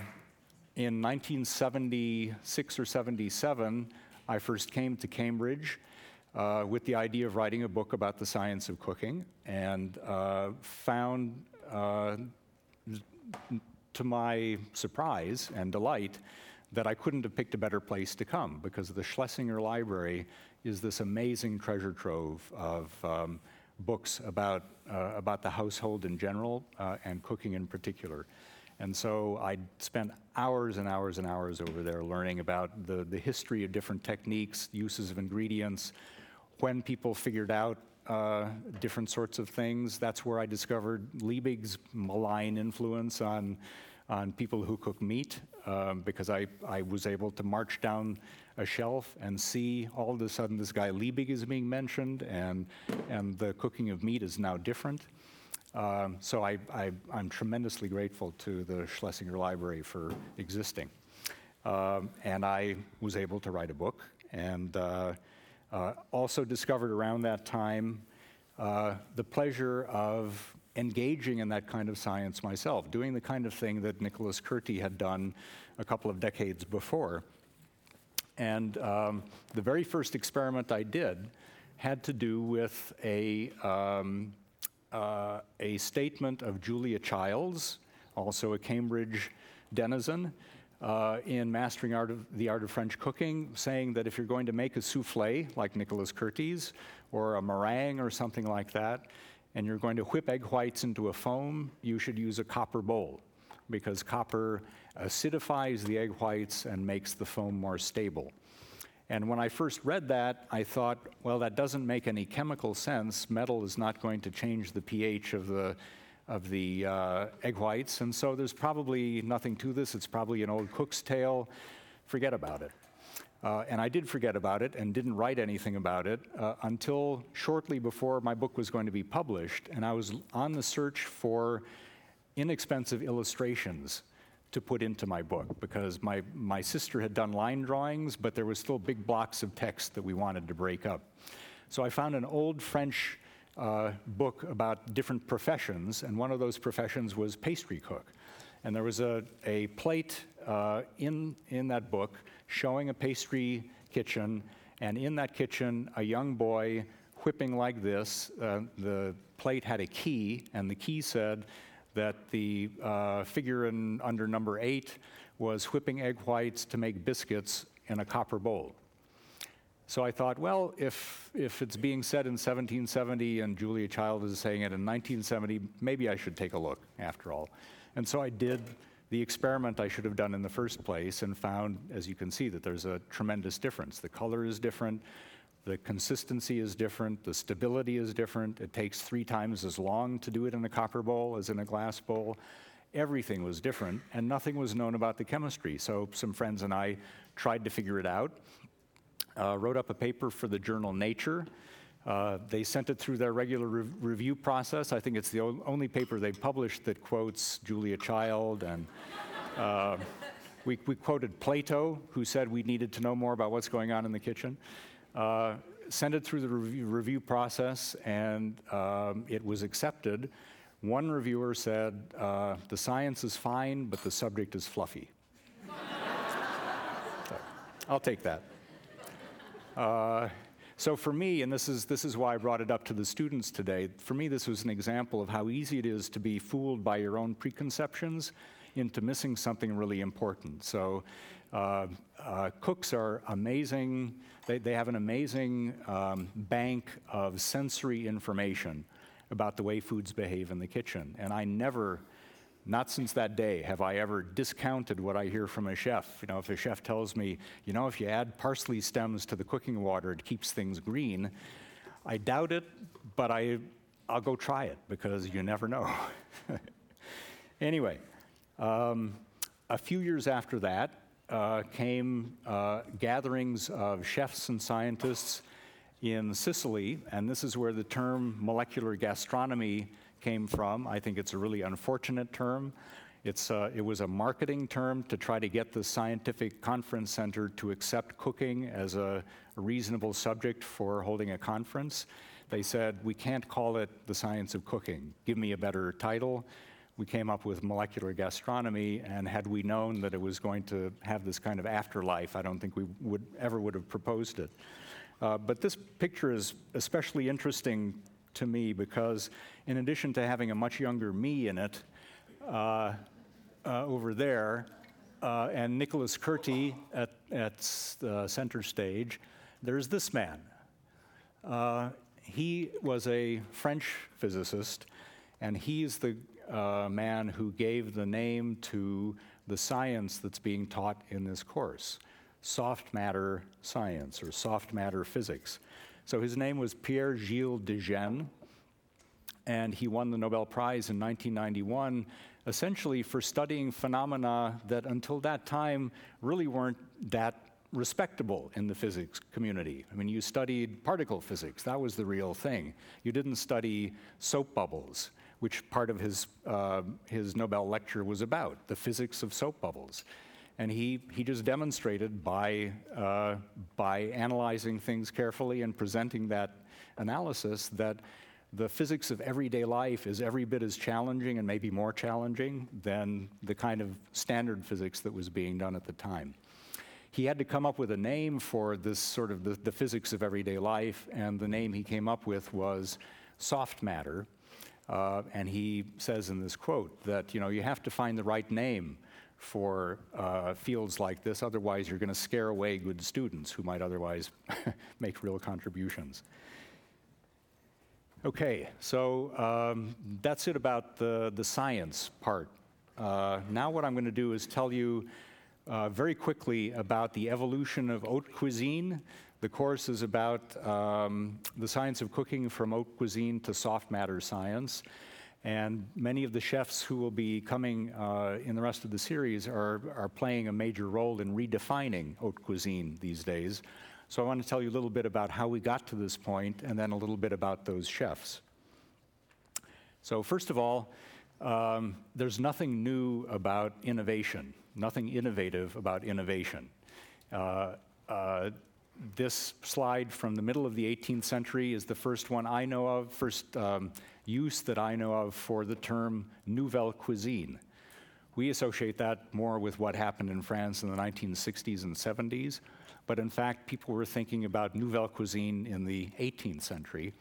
in 1976 or 77, I first came to Cambridge uh, with the idea of writing a book about the science of cooking and uh, found, uh, to my surprise and delight, that I couldn't have picked a better place to come because the Schlesinger Library is this amazing treasure trove of um, books about, uh, about the household in general uh, and cooking in particular. And so I spent hours and hours and hours over there learning about the, the history of different techniques, uses of ingredients, when people figured out uh, different sorts of things. That's where I discovered Liebig's malign influence on, on people who cook meat, um, because I, I was able to march down a shelf and see all of a sudden this guy Liebig is being mentioned, and, and the cooking of meat is now different. Um, so I, am tremendously grateful to the Schlesinger Library for existing. Um, and I was able to write a book, and uh, uh, also discovered around that time uh, the pleasure of engaging in that kind of science myself, doing the kind of thing that Nicholas Kurti had done a couple of decades before. And um, the very first experiment I did had to do with a, um, uh, a statement of Julia Childs, also a Cambridge denizen, uh, in Mastering art of, the Art of French Cooking, saying that if you're going to make a souffle, like Nicholas Kurti's, or a meringue or something like that, and you're going to whip egg whites into a foam, you should use a copper bowl, because copper acidifies the egg whites and makes the foam more stable. And when I first read that, I thought, well, that doesn't make any chemical sense. Metal is not going to change the pH of the, of the uh, egg whites, and so there's probably nothing to this. It's probably an old cook's tale. Forget about it. Uh, and I did forget about it and didn't write anything about it uh, until shortly before my book was going to be published. And I was on the search for inexpensive illustrations to put into my book because my, my sister had done line drawings, but there was still big blocks of text that we wanted to break up. So I found an old French uh, book about different professions, and one of those professions was pastry cook. And there was a, a plate uh, in, in that book showing a pastry kitchen, and in that kitchen, a young boy whipping like this. Uh, the plate had a key, and the key said that the uh, figure in, under number eight was whipping egg whites to make biscuits in a copper bowl. So I thought, well, if, if it's being said in 1770 and Julia Child is saying it in 1970, maybe I should take a look after all. And so I did the experiment I should have done in the first place and found, as you can see, that there's a tremendous difference. The color is different, the consistency is different, the stability is different. It takes three times as long to do it in a copper bowl as in a glass bowl. Everything was different, and nothing was known about the chemistry. So some friends and I tried to figure it out, uh, wrote up a paper for the journal Nature uh, they sent it through their regular re- review process. I think it's the o- only paper they published that quotes Julia Child. And *laughs* uh, we, we, quoted Plato, who said we needed to know more about what's going on in the kitchen. Uh, sent it through the review, review process, and um, it was accepted. One reviewer said, uh, The science is fine, but the subject is fluffy. *laughs* so, I'll take that. Uh, so for me, and this is, this is why I brought it up to the students today, for me this was an example of how easy it is to be fooled by your own preconceptions into missing something really important. So uh, uh, cooks are amazing. They, they have an amazing um, bank of sensory information about the way foods behave in the kitchen. And I never not since that day have I ever discounted what I hear from a chef. You know, if a chef tells me, you know, if you add parsley stems to the cooking water, it keeps things green, I doubt it, but I, I'll go try it because you never know. *laughs* anyway, um, a few years after that uh, came uh, gatherings of chefs and scientists in Sicily, and this is where the term molecular gastronomy came from. I think it's a really unfortunate term. It's, uh, it was a marketing term to try to get the scientific conference center to accept cooking as a, a reasonable subject for holding a conference. They said, we can't call it the science of cooking. Give me a better title. We came up with molecular gastronomy, and had we known that it was going to have this kind of afterlife, I don't think we would ever would have proposed it. Uh, but this picture is especially interesting to me because, in addition to having a much younger me in it, uh, uh, over there, uh, and Nicholas Kurti at, at the center stage, there's this man. Uh, he was a French physicist, and he's the uh, man who gave the name to the science that's being taught in this course soft matter science or soft matter physics. So his name was Pierre Gilles de Gennes, and he won the Nobel Prize in 1991 essentially for studying phenomena that until that time really weren't that respectable in the physics community. I mean, you studied particle physics, that was the real thing. You didn't study soap bubbles, which part of his, uh, his Nobel lecture was about, the physics of soap bubbles. And he, he just demonstrated by, uh, by analyzing things carefully and presenting that analysis that the physics of everyday life is every bit as challenging and maybe more challenging than the kind of standard physics that was being done at the time. He had to come up with a name for this sort of the, the physics of everyday life, and the name he came up with was soft matter. Uh, and he says in this quote that you know you have to find the right name for uh, fields like this, otherwise you're going to scare away good students who might otherwise *laughs* make real contributions. Okay, so um, that's it about the, the science part. Uh, now what I'm going to do is tell you uh, very quickly about the evolution of haute cuisine. The course is about um, the science of cooking from haute cuisine to soft matter science. And many of the chefs who will be coming uh, in the rest of the series are, are playing a major role in redefining haute cuisine these days. So I want to tell you a little bit about how we got to this point and then a little bit about those chefs. So, first of all, um, there's nothing new about innovation, nothing innovative about innovation. Uh, uh, this slide from the middle of the 18th century is the first one I know of, first um, use that I know of for the term nouvelle cuisine. We associate that more with what happened in France in the 1960s and 70s, but in fact, people were thinking about nouvelle cuisine in the 18th century.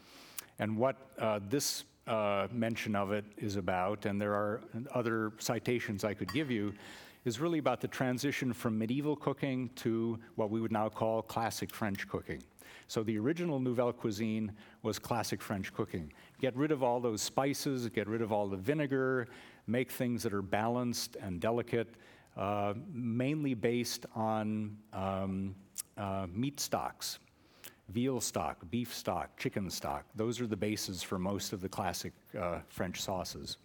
And what uh, this uh, mention of it is about, and there are other citations I could give you, is really about the transition from medieval cooking to what we would now call classic French cooking. So the original Nouvelle Cuisine was classic French cooking. Get rid of all those spices, get rid of all the vinegar, make things that are balanced and delicate, uh, mainly based on um, uh, meat stocks. Veal stock, beef stock, chicken stock, those are the bases for most of the classic uh, French sauces.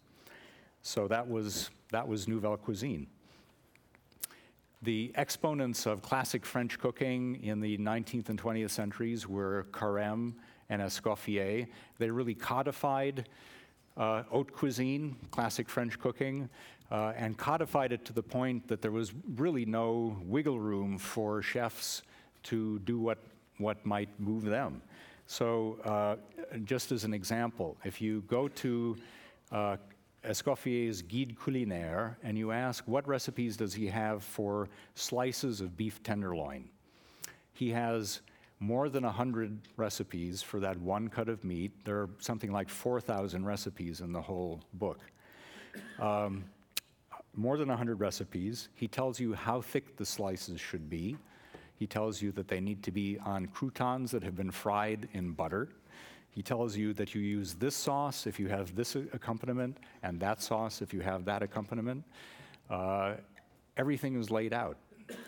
So that was, that was Nouvelle Cuisine. The exponents of classic French cooking in the 19th and 20th centuries were Carême and Escoffier. They really codified uh, haute cuisine, classic French cooking, uh, and codified it to the point that there was really no wiggle room for chefs to do what, what might move them. So, uh, just as an example, if you go to uh, Escoffier's Guide Culinaire, and you ask what recipes does he have for slices of beef tenderloin. He has more than 100 recipes for that one cut of meat. There are something like 4,000 recipes in the whole book. Um, more than 100 recipes. He tells you how thick the slices should be. He tells you that they need to be on croutons that have been fried in butter. He tells you that you use this sauce if you have this accompaniment, and that sauce if you have that accompaniment. Uh, everything is laid out,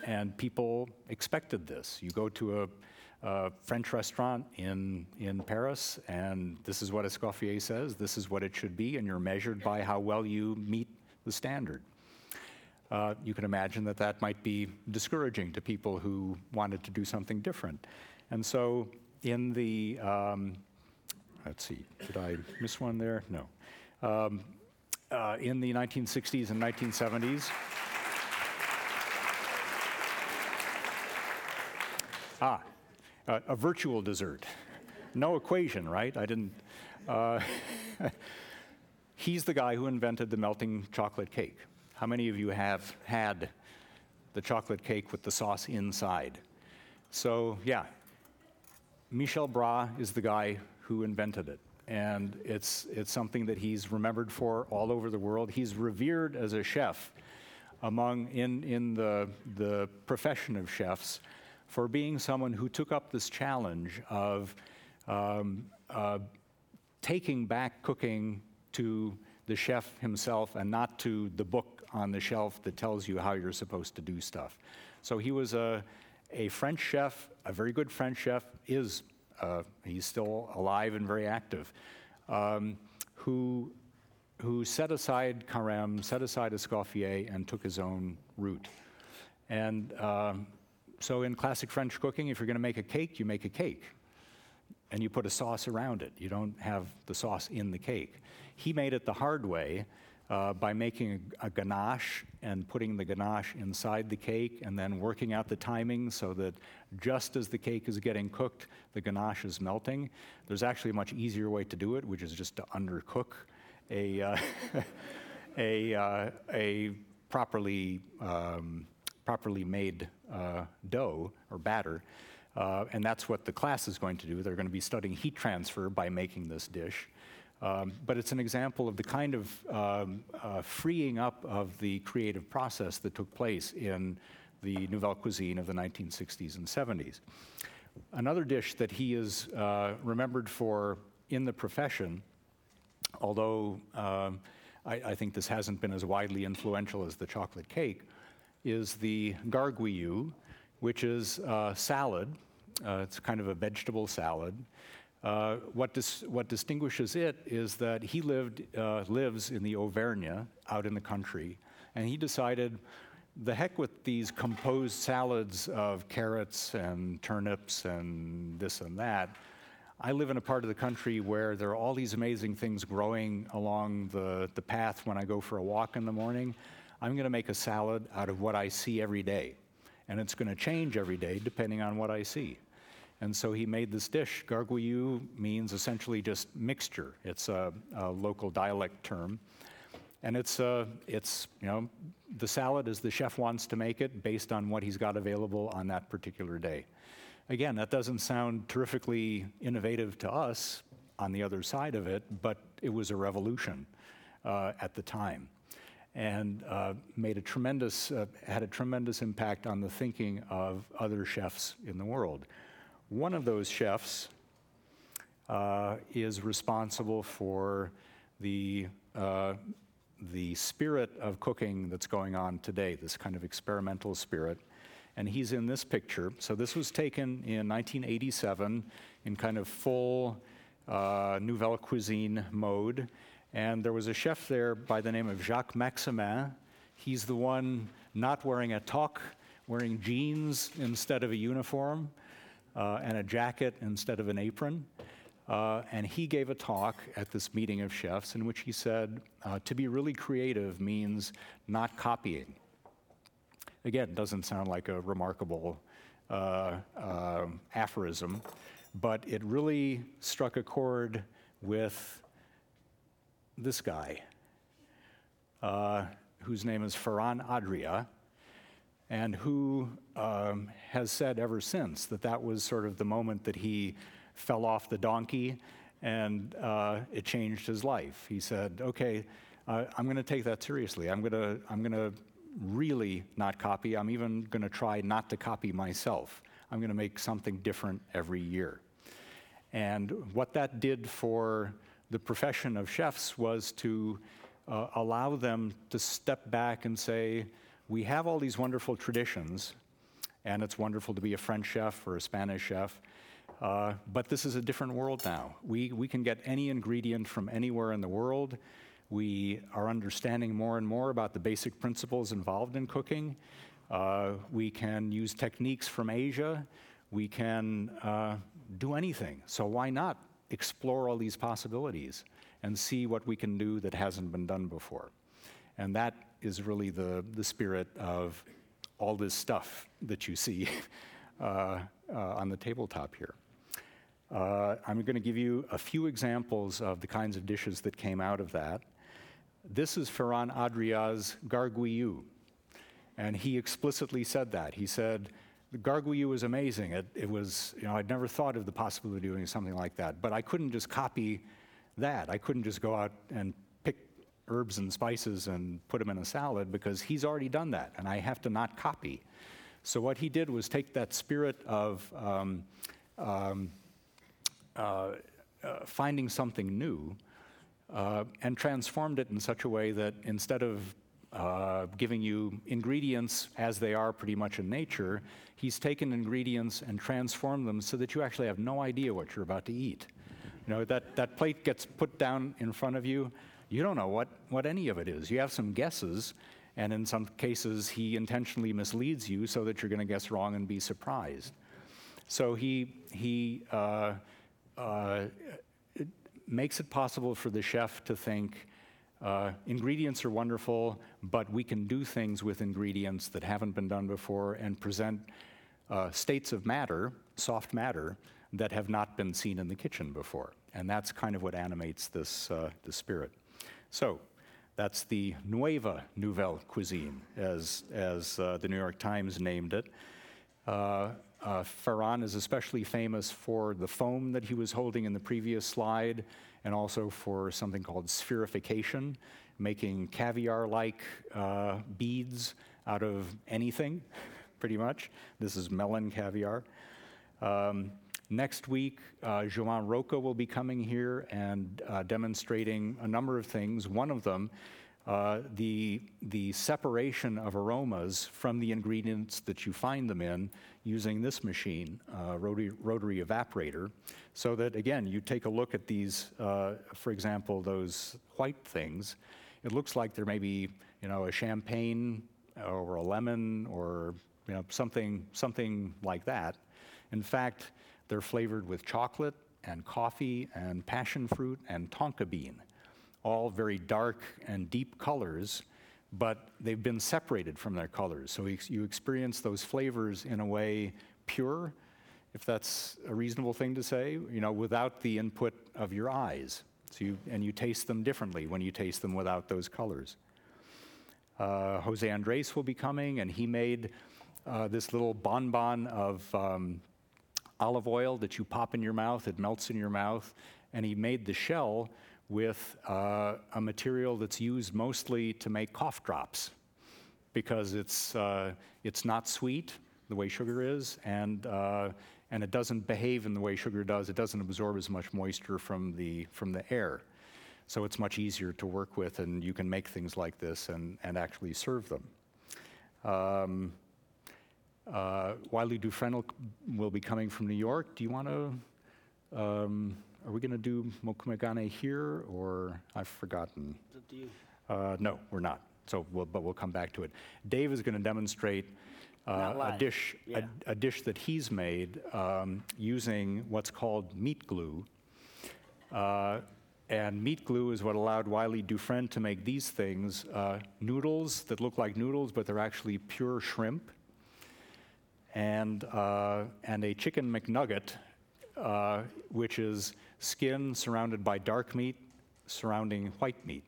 and people expected this. You go to a, a, French restaurant in, in Paris, and this is what Escoffier says, this is what it should be, and you're measured by how well you meet the standard. Uh, you can imagine that that might be discouraging to people who wanted to do something different. And so, in the um, let's see, did I miss one there? No. Um, uh, in the 1960s and 1970s. Ah, a virtual dessert. No equation, right? I didn't. Uh, *laughs* he's the guy who invented the melting chocolate cake. How many of you have had the chocolate cake with the sauce inside? So, yeah, Michel Bras is the guy who invented it. And it's, it's something that he's remembered for all over the world. He's revered as a chef among, in, in the, the profession of chefs for being someone who took up this challenge of um, uh, taking back cooking to the chef himself and not to the book on the shelf that tells you how you're supposed to do stuff. So he was a, a French chef, a very good French chef, is uh, he's still alive and very active, um, who, who set aside Carême, set aside Escoffier, and took his own route. And um, so in classic French cooking, if you're going to make a cake, you make a cake. And you put a sauce around it. You don't have the sauce in the cake. He made it the hard way uh, by making a, a, ganache and putting the ganache inside the cake and then working out the timing so that just as the cake is getting cooked, the ganache is melting. There's actually a much easier way to do it, which is just to undercook a, uh, *laughs* a, uh, a properly, um, properly made uh, dough or batter. Uh, and that's what the class is going to do. They're going to be studying heat transfer by making this dish. Um, but it's an example of the kind of um, uh, freeing up of the creative process that took place in the Nouvelle Cuisine of the 1960s and 70s. Another dish that he is uh, remembered for in the profession, although um, I, I, think this hasn't been as widely influential as the chocolate cake, is the gargouillou, which is salad. Uh, it's kind of a vegetable salad uh, what, dis- what, distinguishes it is that he lived, uh, lives in the Auvergne, out in the country, and he decided, the heck with these composed salads of carrots and turnips and this and that. I live in a part of the country where there are all these amazing things growing along the, the path when I go for a walk in the morning. I'm going to make a salad out of what I see every day. And it's going to change every day depending on what I see. And so he made this dish. Gargouillou means essentially just mixture. It's a, a local dialect term. And it's, uh, it's, you know, the salad as the chef wants to make it based on what he's got available on that particular day. Again, that doesn't sound terrifically innovative to us on the other side of it, but it was a revolution uh, at the time and uh, made a tremendous, uh, had a tremendous impact on the thinking of other chefs in the world. One of those chefs uh, is responsible for the uh, the spirit of cooking that's going on today, this kind of experimental spirit. And he's in this picture. So this was taken in 1987 in kind of full uh, nouvelle cuisine mode. And there was a chef there by the name of Jacques Maximin. He's the one not wearing a toque, wearing jeans instead of a uniform, uh, and a jacket instead of an apron. Uh, and he gave a talk at this meeting of chefs in which he said uh, to be really creative means not copying. Again, doesn't sound like a remarkable uh, um, aphorism, but it really struck a chord with this guy, uh, whose name is Ferran Adrià, and who um, has said ever since that that was sort of the moment that he fell off the donkey and uh, it changed his life. He said, okay, uh, I'm going to take that seriously. I'm going to I'm going to really not copy. I'm even going to try not to copy myself. I'm going to make something different every year. And what that did for the profession of chefs was to uh, allow them to step back and say, we have all these wonderful traditions, and it's wonderful to be a French chef or a Spanish chef, uh, but this is a different world now. We, we can get any ingredient from anywhere in the world. We are understanding more and more about the basic principles involved in cooking. Uh, we can use techniques from Asia. We can uh, do anything. So why not explore all these possibilities and see what we can do that hasn't been done before? And that is really the, the spirit of all this stuff that you see *laughs* uh, uh, on the tabletop here. Uh, I'm going to give you a few examples of the kinds of dishes that came out of that. This is Ferran Adrià's gargouillou, and he explicitly said that. He said, the gargouillou was amazing. It, it, was, you know, I'd never thought of the possibility of doing something like that, but I couldn't just copy that. I couldn't just go out and herbs and spices and put them in a salad because he's already done that, and I have to not copy. So what he did was take that spirit of um, um, uh, uh, finding something new uh, and transformed it in such a way that instead of uh, giving you ingredients as they are pretty much in nature, he's taken ingredients and transformed them so that you actually have no idea what you're about to eat. You know, that, that plate gets put down in front of you, you don't know what, what any of it is. You have some guesses, and in some cases, he intentionally misleads you so that you're going to guess wrong and be surprised. So he, he uh, uh, it makes it possible for the chef to think uh, ingredients are wonderful, but we can do things with ingredients that haven't been done before and present uh, states of matter, soft matter, that have not been seen in the kitchen before. And that's kind of what animates this, uh, this spirit. So, that's the Nueva Nouvelle Cuisine, as, as uh, the New York Times named it. Uh, uh, Ferran is especially famous for the foam that he was holding in the previous slide, and also for something called spherification, making caviar like uh, beads out of anything, *laughs* pretty much. This is melon caviar. Um, next week, uh, Joan Roca will be coming here and uh, demonstrating a number of things. One of them uh, the, the separation of aromas from the ingredients that you find them in using this machine, uh, rotary, rotary, evaporator, so that again, you take a look at these, uh, for example, those white things. It looks like there may be, you know, a champagne or a lemon or you know, something, something like that. In fact, they're flavored with chocolate and coffee and passion fruit and tonka bean, all very dark and deep colors, but they've been separated from their colors. So you experience those flavors in a way pure, if that's a reasonable thing to say, you know, without the input of your eyes. So you, and you taste them differently when you taste them without those colors. Uh, Jose Andres will be coming, and he made uh, this little bonbon of um, olive oil that you pop in your mouth, it melts in your mouth, and he made the shell with uh, a material that's used mostly to make cough drops because it's, uh, it's not sweet the way sugar is, and, uh, and it doesn't behave in the way sugar does. It doesn't absorb as much moisture from the, from the air. So it's much easier to work with, and you can make things like this and, and actually serve them. Um, uh, Wylie Dufresne will, will be coming from New York. Do you want to, um, are we going to do Mokumegane here, or I've forgotten? It's up to you. Uh, no, we're not. So, we'll, but we'll come back to it. Dave is going to demonstrate uh, a dish, Yeah. a, a dish that he's made um, using what's called meat glue. Uh, and meat glue is what allowed Wylie Dufresne to make these things uh, noodles that look like noodles, but they're actually pure shrimp, and, uh, and a chicken McNugget, uh, which is skin surrounded by dark meat surrounding white meat.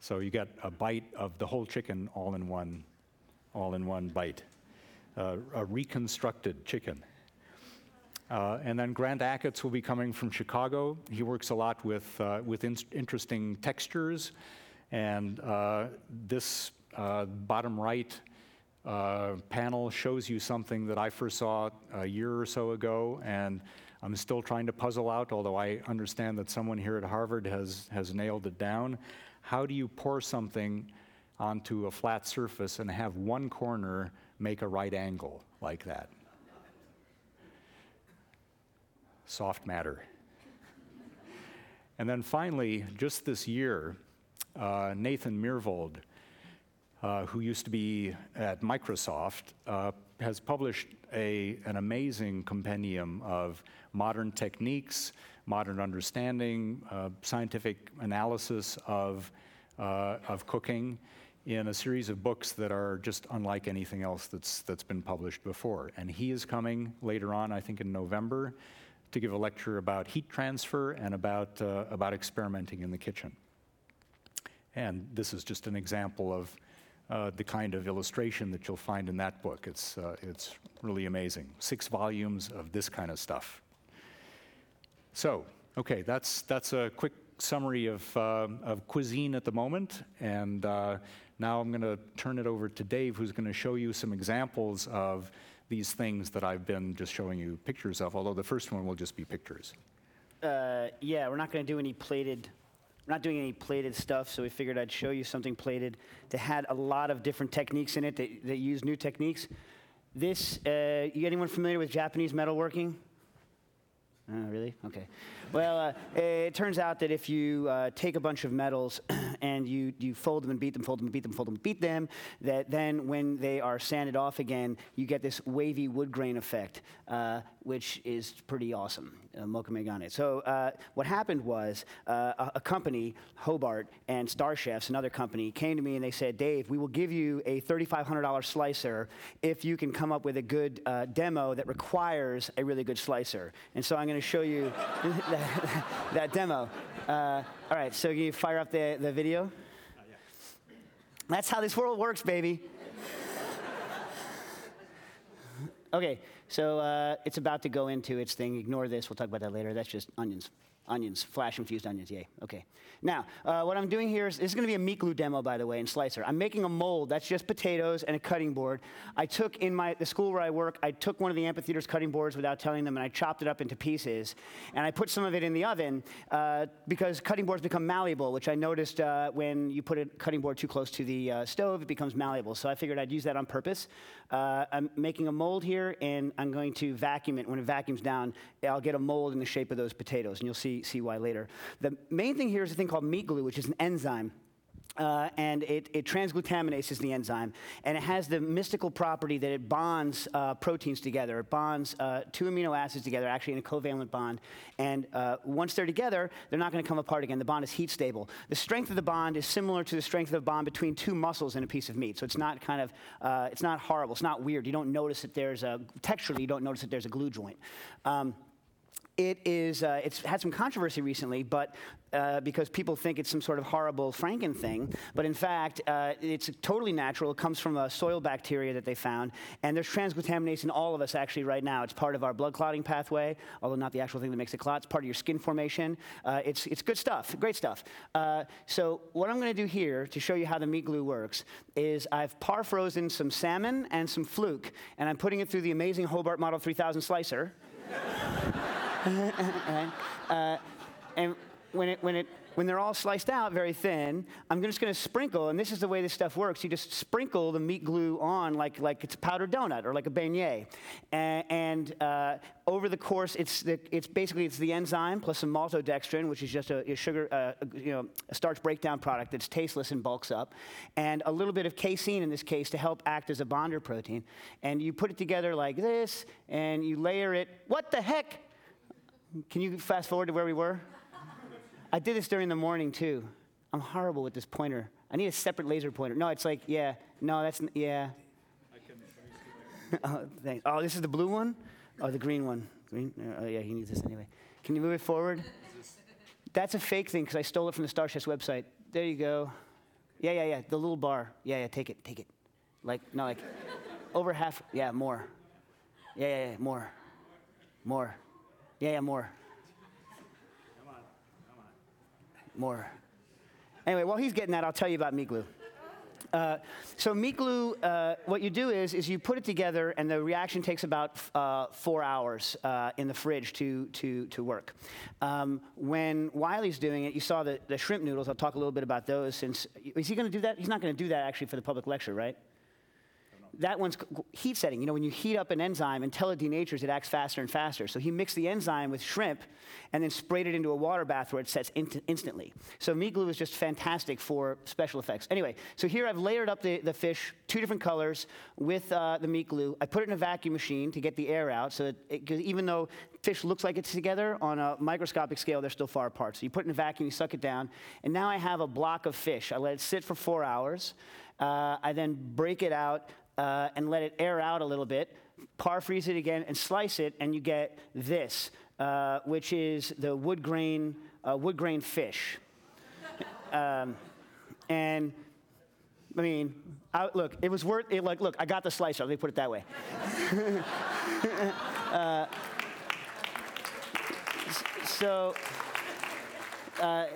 So you get a bite of the whole chicken all in one, all in one bite. Uh, a reconstructed chicken. Uh, and then Grant Achatz will be coming from Chicago. He works a lot with, uh, with in- interesting textures. And uh, this uh, bottom right uh, panel shows you something that I first saw a year or so ago. And I'm still trying to puzzle out, although I understand that someone here at Harvard has, has nailed it down. How do you pour something onto a flat surface and have one corner make a right angle like that? soft matter. And then finally, just this year, uh, Nathan Myhrvold, uh, who used to be at Microsoft, uh, has published a, an amazing compendium of modern techniques, modern understanding, uh, scientific analysis of, uh, of cooking in a series of books that are just unlike anything else that's, that's been published before. And he is coming later on, I think in November, to give a lecture about heat transfer and about, uh, about experimenting in the kitchen. And this is just an example of uh, the kind of illustration that you'll find in that book. It's, uh, it's really amazing. Six volumes of this kind of stuff. So, okay, that's, that's a quick summary of, uh, of cuisine at the moment. And uh, now I'm going to turn it over to Dave, who's going to show you some examples of these things that I've been just showing you pictures of, although the first one will just be pictures. Uh, yeah, we're not going to do any plated. We're not doing any plated stuff, so we figured I'd show you something plated that had a lot of different techniques in it that, that use new techniques. This, uh, you anyone familiar with Japanese metalworking? Oh, really? Okay. Well, uh, it turns out that if you uh, take a bunch of metals *clears throat* and you, you fold them and beat them, fold them and beat them, fold them and beat them, that then when they are sanded off again, you get this wavy wood grain effect, uh, which is pretty awesome. Uh, Mokumegane. So uh, what happened was uh, a, a company, Hobart and StarChefs, another company, came to me and they said, Dave, we will give you a $3,500 slicer if you can come up with a good uh, demo that requires a really good slicer. And so I'm going to show you that, *laughs* that demo. Uh, all right, so can you fire up the, the video? That's how this world works, baby. Okay, so uh, it's about to go into its thing. Ignore this. We'll talk about that later. That's just onions. Onions, flash infused onions, yay. Okay. Now, uh, what I'm doing here is this is going to be a meat glue demo, by the way, in Slicer. I'm making a mold. That's just potatoes and a cutting board. I took in my the school where I work. I took one of the amphitheater's cutting boards without telling them, and I chopped it up into pieces. And I put some of it in the oven uh, because cutting boards become malleable, which I noticed uh, when you put a cutting board too close to the uh, stove, it becomes malleable. So I figured I'd use that on purpose. Uh, I'm making a mold here, and I'm going to vacuum it. When it vacuums down, I'll get a mold in the shape of those potatoes, and you'll see, see why later. The main thing here is a thing called meat glue, which is an enzyme. uh, and it, it transglutaminases the enzyme, and it has the mystical property that it bonds uh, proteins together. It bonds uh, two amino acids together, actually in a covalent bond. And uh, once they're together, they're not going to come apart again. The bond is heat stable. The strength of the bond is similar to the strength of the bond between two muscles in a piece of meat. So it's not kind of, uh, it's not horrible. It's not weird. You don't notice that there's a texturally, you don't notice that there's a glue joint. Um, it is, uh, it's had some controversy recently, but uh, because people think it's some sort of horrible Franken thing. But in fact, uh, it's totally natural. It comes from a soil bacteria that they found, and there's transglutaminase in all of us actually right now. It's part of our blood clotting pathway, although not the actual thing that makes it clot. It's part of your skin formation. Uh, it's it's good stuff, great stuff. Uh, so what I'm going to do here to show you how the meat glue works is I've par frozen some salmon and some fluke, and I'm putting it through the amazing Hobart Model 3000 slicer. *laughs* *laughs* uh, and when it, when it when they're all sliced out very thin, I'm just going to sprinkle, and this is the way this stuff works. You just sprinkle the meat glue on like, like it's a powdered donut or like a beignet. And, and uh, over the course, it's, the, it's basically it's the enzyme plus some maltodextrin, which is just a, a sugar, uh, a, you know, a starch breakdown product that's tasteless and bulks up, and a little bit of casein in this case to help act as a bonder protein. And you put it together like this, and you layer it. What the heck? Can you fast forward to where we were? I did this during the morning too. I'm horrible with this pointer. I need a separate laser pointer. No, it's like, yeah, no, that's, yeah. *laughs* oh, thanks. Oh, this is the blue one? Oh, the green one. Green? Uh, oh, yeah, he needs this anyway. Can you move it forward? That's a fake thing because I stole it from the Star Starchef's website. There you go. Yeah, yeah, yeah. The little bar. Yeah, yeah, take it, take it. Like, no, like, over half. Yeah, more. Yeah, yeah, yeah, more. More. Yeah, yeah, more. Come on, come on. More. Anyway, while he's getting that, I'll tell you about meat glue. Uh, so meat glue, uh, what you do is, is you put it together, and the reaction takes about uh, four hours uh, in the fridge to, to, to work. Um, when Wylie's doing it, you saw the, the shrimp noodles. I'll talk a little bit about those. Since is he going to do that? He's not going to do that actually for the public lecture, right? That one's heat setting. You know, when you heat up an enzyme until it denatures, it acts faster and faster. So he mixed the enzyme with shrimp and then sprayed it into a water bath where it sets in instantly. So meat glue is just fantastic for special effects. Anyway, so here I've layered up the, the fish, two different colors, with uh, the meat glue. I put it in a vacuum machine to get the air out. So it, even though fish looks like it's together, on a microscopic scale, they're still far apart. So you put it in a vacuum, you suck it down, and now I have a block of fish. I let it sit for four hours. Uh, I then break it out uh, and let it air out a little bit, par freeze it again, and slice it, and you get this, uh, which is the wood grain, uh, wood grain fish. *laughs* um, and I mean, I, look, it was worth it. Like, look, I got the slicer. Let me put it that way. *laughs* uh, so, uh,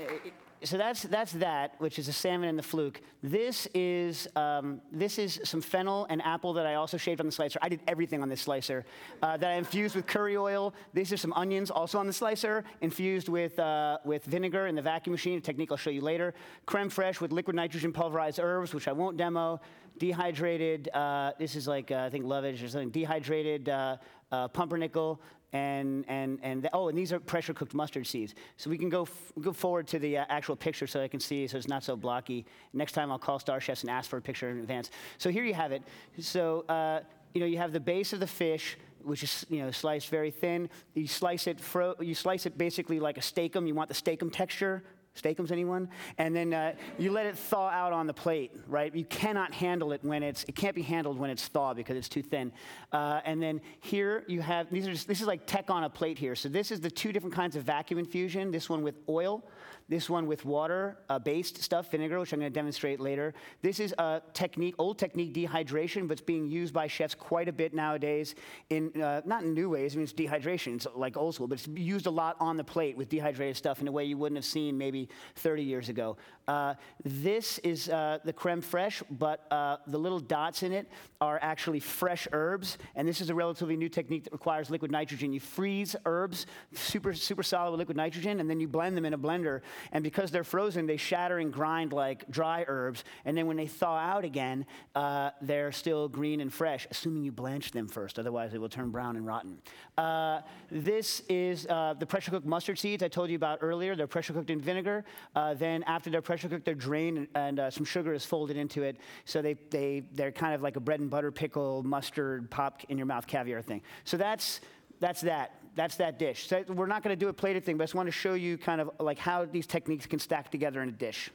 so that's, that's that, which is the salmon and the fluke. This is, um, this is some fennel and apple that I also shaved on the slicer. I did everything on this slicer uh, that I infused with curry oil. These are some onions also on the slicer, infused with, uh, with vinegar in the vacuum machine, a technique I'll show you later. Creme fraiche with liquid nitrogen pulverized herbs, which I won't demo. Dehydrated, uh, this is like, uh, I think lovage or something, dehydrated uh, uh, pumpernickel, and, and, and the, oh, and these are pressure cooked mustard seeds. So we can go, f- go forward to the uh, actual picture so I can see so it's not so blocky. Next time I'll call StarChefs and ask for a picture in advance. So here you have it. So, uh, you know, you have the base of the fish, which is, you know, sliced very thin. You slice it, fro- you slice it basically like a Steak-umm. You want the Steak-umm texture, Steak-umms, anyone? And then uh, you let it thaw out on the plate, right? You cannot handle it when it's, it can't be handled when it's thawed because it's too thin. Uh, and then here you have, these are just, this is like tech on a plate here. So this is the two different kinds of vacuum infusion, this one with oil, this one with water-based uh, stuff, vinegar, which I'm going to demonstrate later. This is a technique, old technique dehydration, but it's being used by chefs quite a bit nowadays in, uh, not in new ways, I mean, it's dehydration, it's like old school, but it's used a lot on the plate with dehydrated stuff in a way you wouldn't have seen maybe 30 years ago. Uh, this is uh, the creme fraiche, but uh, the little dots in it are actually fresh herbs, and this is a relatively new technique that requires liquid nitrogen. You freeze herbs super, super solid with liquid nitrogen, and then you blend them in a blender, and because they're frozen, they shatter and grind like dry herbs, and then when they thaw out again, uh, they're still green and fresh, assuming you blanch them first, otherwise they will turn brown and rotten. Uh, this is uh, the pressure cooked mustard seeds I told you about earlier. They're pressure cooked in vinegar. Uh, then after they're pressure cooked, they're drained and, and uh, some sugar is folded into it. So they, they, they're kind of like a bread and butter pickle, mustard, pop in your mouth caviar thing. So that's, that's that. That's that dish. So we're not going to do a plated thing, but I just want to show you kind of like how these techniques can stack together in a dish.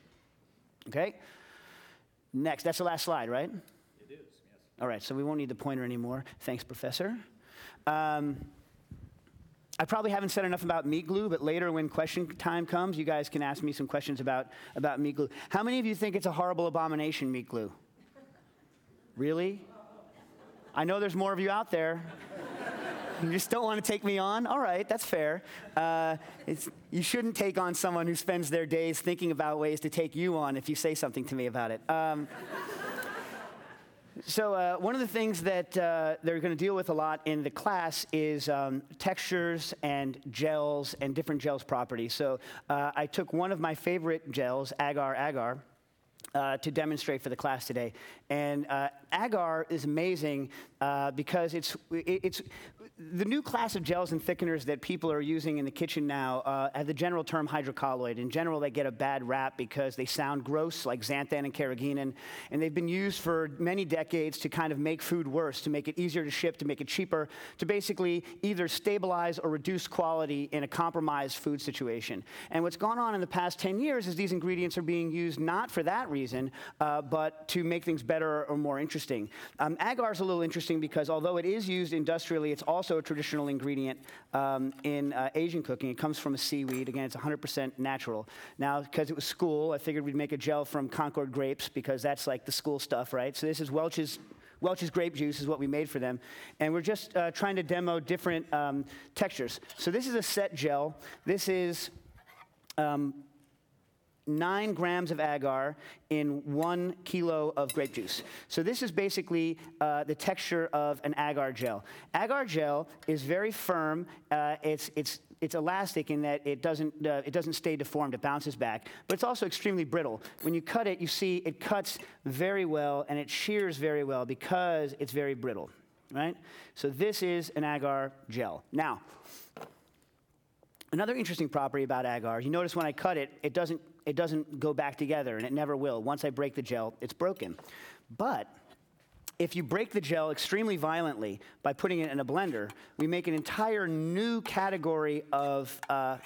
Okay? Next, that's the last slide, right? It is, yes. All right, so we won't need the pointer anymore. Thanks, Professor. Um, I probably haven't said enough about meat glue, but later when question time comes, you guys can ask me some questions about, about meat glue. How many of you think it's a horrible abomination, meat glue? Really? I know there's more of you out there. *laughs* You just don't want to take me on? All right, that's fair. Uh, you shouldn't take on someone who spends their days thinking about ways to take you on if you say something to me about it. Um, *laughs* so uh, one of the things that uh, they're going to deal with a lot in the class is um, textures and gels and different gels properties. So uh, I took one of my favorite gels, agar agar, uh, to demonstrate for the class today. And uh, agar is amazing uh, because it's, it's the new class of gels and thickeners that people are using in the kitchen now uh, have the general term hydrocolloid. In general, they get a bad rap because they sound gross, like xanthan and carrageenan, and they've been used for many decades to kind of make food worse, to make it easier to ship, to make it cheaper, to basically either stabilize or reduce quality in a compromised food situation. And what's gone on in the past 10 years is these ingredients are being used not for that reason, uh, but to make things better or more interesting. Um, agar is a little interesting because although it is used industrially, it's also a traditional ingredient um, in uh, Asian cooking. It comes from a seaweed. Again, it's 100% natural. Now, because it was school, I figured we'd make a gel from Concord grapes because that's like the school stuff, right? So this is Welch's Welch's grape juice is what we made for them. And we're just uh, trying to demo different um, textures. So this is a set gel. This is um, nine grams of agar in one kilo of grape juice. So this is basically uh, the texture of an agar gel. Agar gel is very firm. Uh, it's, it's, it's elastic in that it doesn't, uh, it doesn't stay deformed, it bounces back. But it's also extremely brittle. When you cut it, you see it cuts very well and it shears very well because it's very brittle, right? So this is an agar gel. Now, Another interesting property about agar, you notice when I cut it, it doesn't, it doesn't go back together, and it never will. Once I break the gel, it's broken. But if you break the gel extremely violently by putting it in a blender, we make an entire new category of, uh,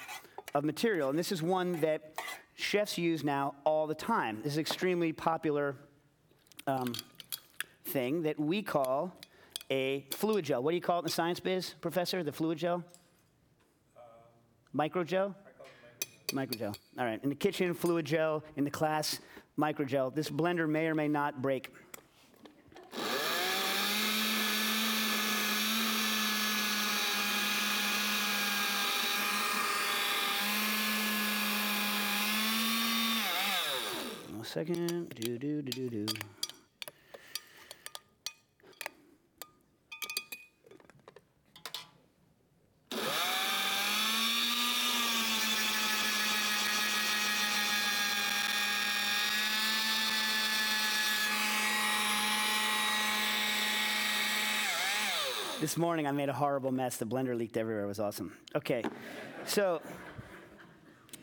of material. And this is one that chefs use now all the time. This is an extremely popular um, thing that we call a fluid gel. What do you call it in the science biz, professor? The fluid gel? Microgel? Microgel. All right. In the kitchen, fluid gel. In the class, microgel. This blender may or may not break. Second. Do do do do do. This morning I made a horrible mess. The blender leaked everywhere. It was awesome. Okay, so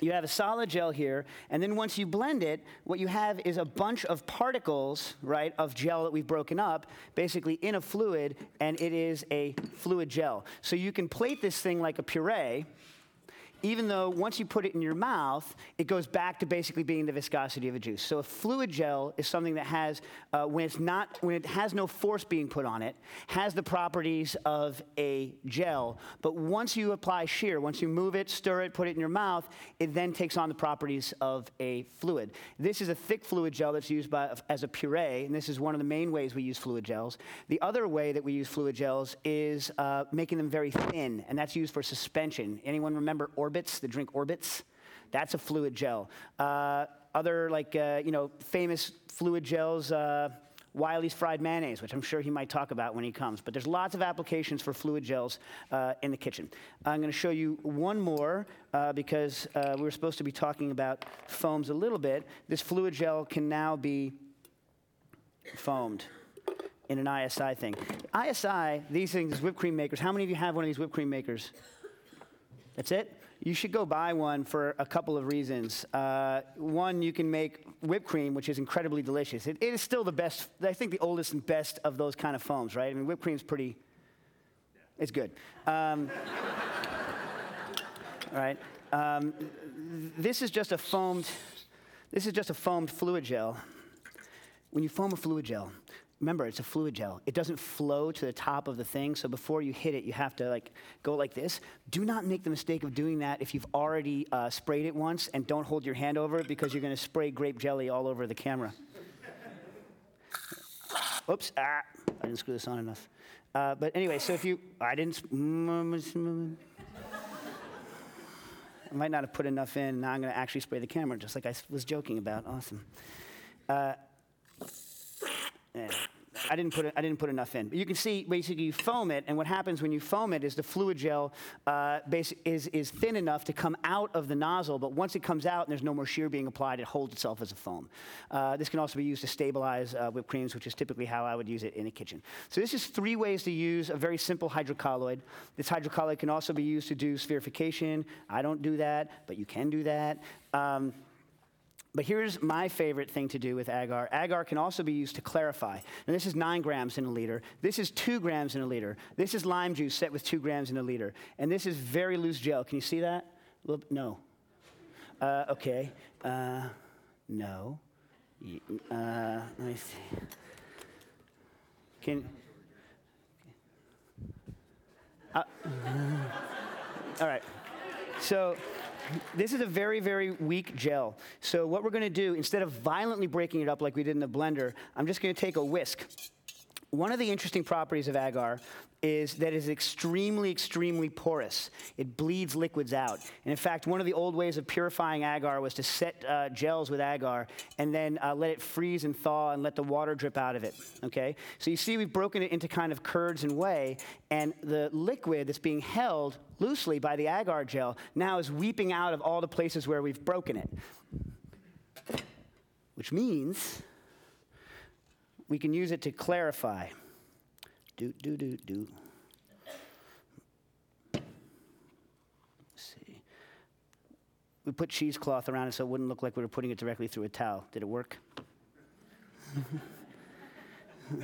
you have a solid gel here, and then once you blend it, what you have is a bunch of particles, right, of gel that we've broken up, basically in a fluid, and it is a fluid gel. So you can plate this thing like a puree, even though once you put it in your mouth, it goes back to basically being the viscosity of a juice. So a fluid gel is something that has, uh, when it's not, when it has no force being put on it, has the properties of a gel. But once you apply shear, once you move it, stir it, put it in your mouth, it then takes on the properties of a fluid. This is a thick fluid gel that's used by, as a puree, and this is one of the main ways we use fluid gels. The other way that we use fluid gels is uh, making them very thin, and that's used for suspension. Anyone remember Orbitz, the drink Orbitz. That's a fluid gel. Uh, other like uh, you know famous fluid gels. Uh, Wylie's fried mayonnaise, which I'm sure he might talk about when he comes. But there's lots of applications for fluid gels uh, in the kitchen. I'm going to show you one more uh, because uh, we were supposed to be talking about foams a little bit. This fluid gel can now be foamed in an ISI thing. ISI, these things, whipped cream makers. How many of you have one of these whipped cream makers? That's it? You should go buy one for a couple of reasons. Uh, one, you can make whipped cream, which is incredibly delicious. It, it is still the best, I think the oldest and best of those kind of foams, right? I mean, whipped cream's pretty, it's good. Um, all *laughs* right. Um, this is just a foamed, this is just a foamed fluid gel. When you foam a fluid gel, remember it's a fluid gel. It doesn't flow to the top of the thing, so before you hit it, you have to like go like this. Do not make the mistake of doing that if you've already uh, sprayed it once, and don't hold your hand over it because you're going to spray grape jelly all over the camera. Oops, ah, I didn't screw this on enough. Uh, but anyway, so if you, I didn't. I might not have put enough in. Now I'm going to actually spray the camera, just like I was joking about. Awesome. Uh, yeah. I didn't put I didn't put enough in. But you can see basically you foam it, and what happens when you foam it is the fluid gel uh, base, is, is thin enough to come out of the nozzle, but once it comes out and there's no more shear being applied, it holds itself as a foam. Uh, this can also be used to stabilize uh, whipped creams, which is typically how I would use it in a kitchen. So this is three ways to use a very simple hydrocolloid. This hydrocolloid can also be used to do spherification. I don't do that, but you can do that. Um, but here's my favorite thing to do with agar. Agar can also be used to clarify. And this is nine grams in a liter. This is two grams in a liter. This is lime juice set with two grams in a liter. And this is very loose gel. Can you see that? No. Uh, okay. Uh, no. Uh, let me see. Can. Uh, *laughs* all right. So this is a very, very weak gel. So what we're going to do, instead of violently breaking it up like we did in the blender, I'm just going to take a whisk. One of the interesting properties of agar is that it is extremely, extremely porous. It bleeds liquids out. And in fact, one of the old ways of purifying agar was to set uh, gels with agar and then uh, let it freeze and thaw and let the water drip out of it. Okay? So you see, we've broken it into kind of curds and whey, and the liquid that's being held loosely by the agar gel now is weeping out of all the places where we've broken it. Which means we can use it to clarify. Do, do, do, do. Let's see. We put cheesecloth around it so it wouldn't look like we were putting it directly through a towel. Did it work? *laughs* All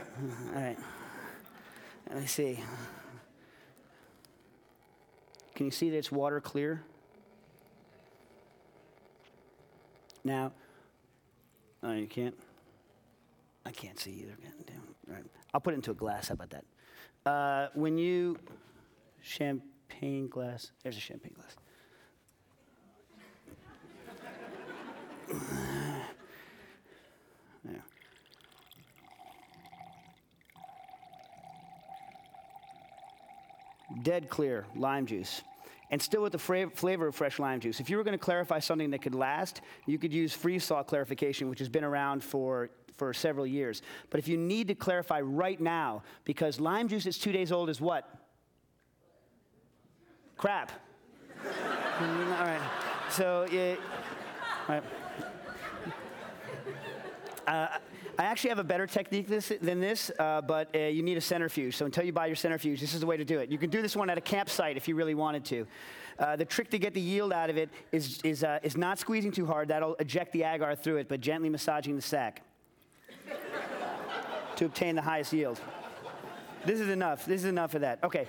right. Let me see. Can you see that it's water clear? Now, oh, you can't? I can't see either. Damn. Right. I'll put it into a glass. How about that? Uh, when you champagne glass, there's a champagne glass. there. Dead clear lime juice and still with the fra- flavor of fresh lime juice. If you were going to clarify something that could last, you could use freeze thaw clarification, which has been around for, for several years. But if you need to clarify right now, because lime juice that's two days old is what? Crap. *laughs* all right. So, yeah, all right. Uh, I actually have a better technique this, than this, uh, but uh, you need a centrifuge. So until you buy your centrifuge, this is the way to do it. You can do this one at a campsite if you really wanted to. Uh, the trick to get the yield out of it is, is, uh, is not squeezing too hard. That'll eject the agar through it, but gently massaging the sac to obtain the highest yield. This is enough. This is enough of that. Okay.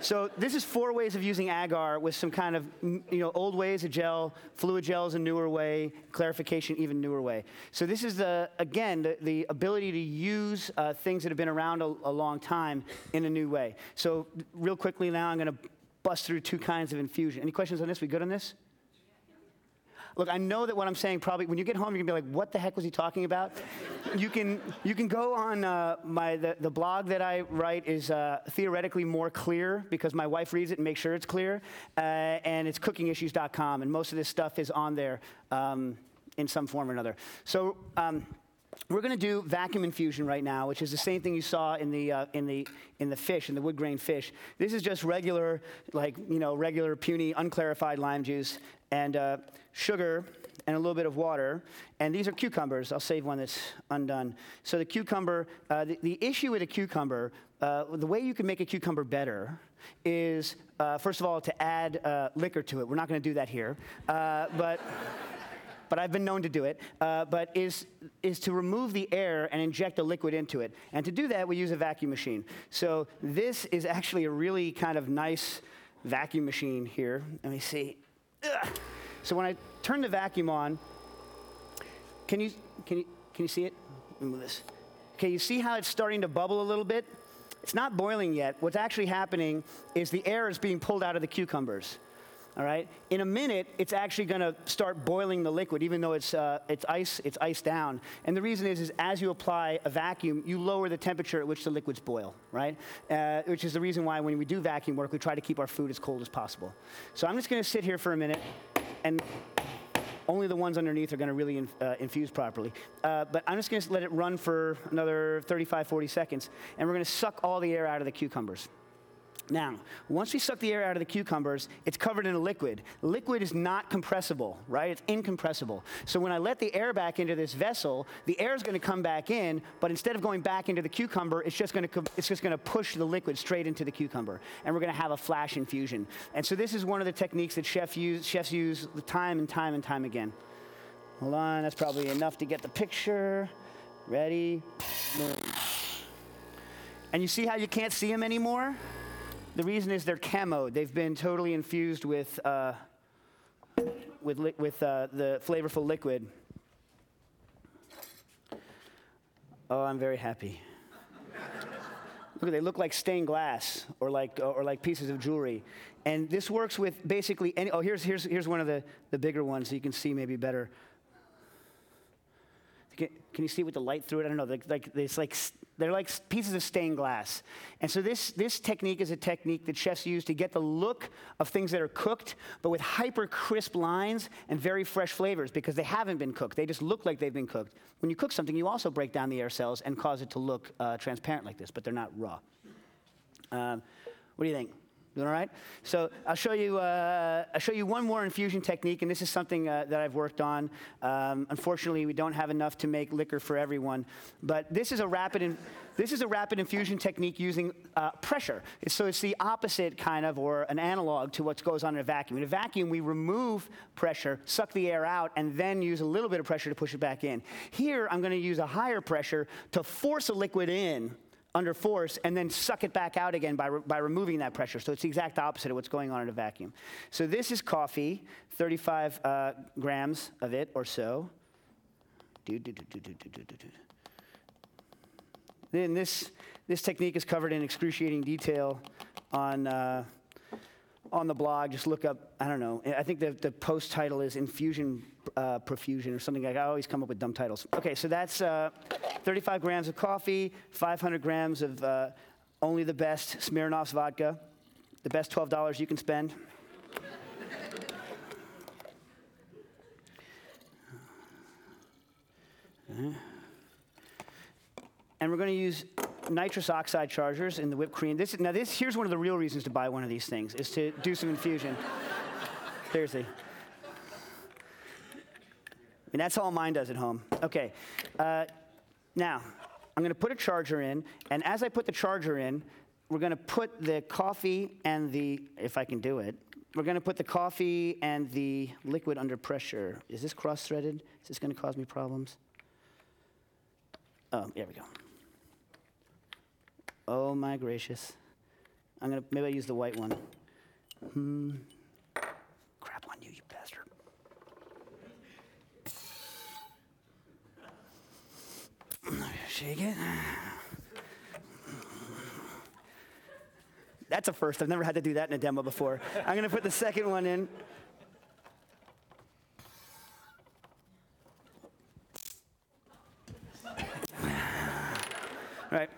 So this is four ways of using agar with some kind of, you know, old ways of gel, fluid gels a newer way, clarification even newer way. So this is, the, again, the, the ability to use uh, things that have been around a, a long time in a new way. So real quickly now, I'm going to bust through two kinds of infusion. Any questions on this? We good on this? Look, I know that what I'm saying probably, when you get home, you're gonna be like, what the heck was he talking about? you, can, you can go on uh, my, the, the blog that I write is uh, theoretically more clear because my wife reads it and makes sure it's clear. Uh, and it's cookingissues.com, and most of this stuff is on there um, in some form or another. So, um, we're going to do vacuum infusion right now, which is the same thing you saw in the, uh, in the, in the fish, in the wood grain fish. This is just regular, like, you know, regular puny, unclarified lime juice and uh, sugar and a little bit of water. And these are cucumbers. I'll save one that's undone. So the cucumber, uh, the, the issue with a cucumber, uh, the way you can make a cucumber better is, uh, first of all, to add uh, liquor to it. We're not going to do that here. Uh, but but I've been known to do it, uh, but is, is to remove the air and inject a liquid into it. And to do that, we use a vacuum machine. So this is actually a really kind of nice vacuum machine here. Let me see. Ugh. So when I turn the vacuum on, can you, can you, can you see it? Move this. Okay, you see how it's starting to bubble a little bit? It's not boiling yet. What's actually happening is the air is being pulled out of the cucumbers. All right. In a minute, it's actually going to start boiling the liquid, even though it's uh, it's ice it's ice down. And the reason is, is as you apply a vacuum, you lower the temperature at which the liquids boil, right? Uh, which is the reason why when we do vacuum work, we try to keep our food as cold as possible. So I'm just going to sit here for a minute, and only the ones underneath are going to really uh, infuse properly. Uh, but I'm just going to let it run for another 35, 40 seconds, and we're going to suck all the air out of the cucumbers. Now, once we suck the air out of the cucumbers, it's covered in a liquid. Liquid is not compressible, right? It's incompressible. So when I let the air back into this vessel, the air is going to come back in, but instead of going back into the cucumber, it's just going to it's just going to push the liquid straight into the cucumber, and we're going to have a flash infusion. And so this is one of the techniques that chef use, chefs use time and time and time again. Hold on, that's probably enough to get the picture. Ready? And you see how you can't see them anymore? The reason is they're camo. They've been totally infused with, uh, with, li- with uh, the flavorful liquid. Oh, I'm very happy. Look, they look like stained glass or like, or like pieces of jewelry. And this works with basically any. Oh, here's, here's, here's one of the, the bigger ones so you can see maybe better. Can, you see with the light through it? I don't know. Like, like it's like they're like pieces of stained glass. And so this this technique is a technique that chefs use to get the look of things that are cooked, but with hyper crisp lines and very fresh flavors because they haven't been cooked. They just look like they've been cooked. When you cook something, you also break down the air cells and cause it to look uh, transparent like this, but they're not raw. Um, what do you think? Doing all right? So I'll show you. Uh, I'll show you one more infusion technique, and this is something uh, that I've worked on. Um, unfortunately, we don't have enough to make liquor for everyone, but this is a rapid. In, this is a rapid infusion technique using uh, pressure. So it's the opposite kind of, or an analog to what goes on in a vacuum. In a vacuum, we remove pressure, suck the air out, and then use a little bit of pressure to push it back in. Here, I'm going to use a higher pressure to force a liquid in under force and then suck it back out again by, re- by removing that pressure. So it's the exact opposite of what's going on in a vacuum. So this is coffee, 35 uh, grams of it or so. Then this, this technique is covered in excruciating detail on, uh, on the blog. Just look up, I don't know, I think the, the post title is Infusion uh, Profusion or something like that. I always come up with dumb titles. Okay, so that's uh, 35 grams of coffee, 500 grams of uh, only the best Smirnoff's vodka, the best $12 you can spend. and we're going to use nitrous oxide chargers in the whipped cream. This, now, this here's one of the real reasons to buy one of these things is to do some infusion. Seriously. I mean, that's all mine does at home. Okay. Uh, now, I'm going to put a charger in, and as I put the charger in, we're going to put the coffee and the, if I can do it, we're going to put the coffee and the liquid under pressure. Is this cross-threaded? Is this going to cause me problems? Oh, there we go. Oh my gracious. I'm gonna maybe I'll use the white one. Hmm. Crap on you, you bastard. Shake it. That's a first. I've never had to do that in a demo before. I'm gonna put the second one in. Right.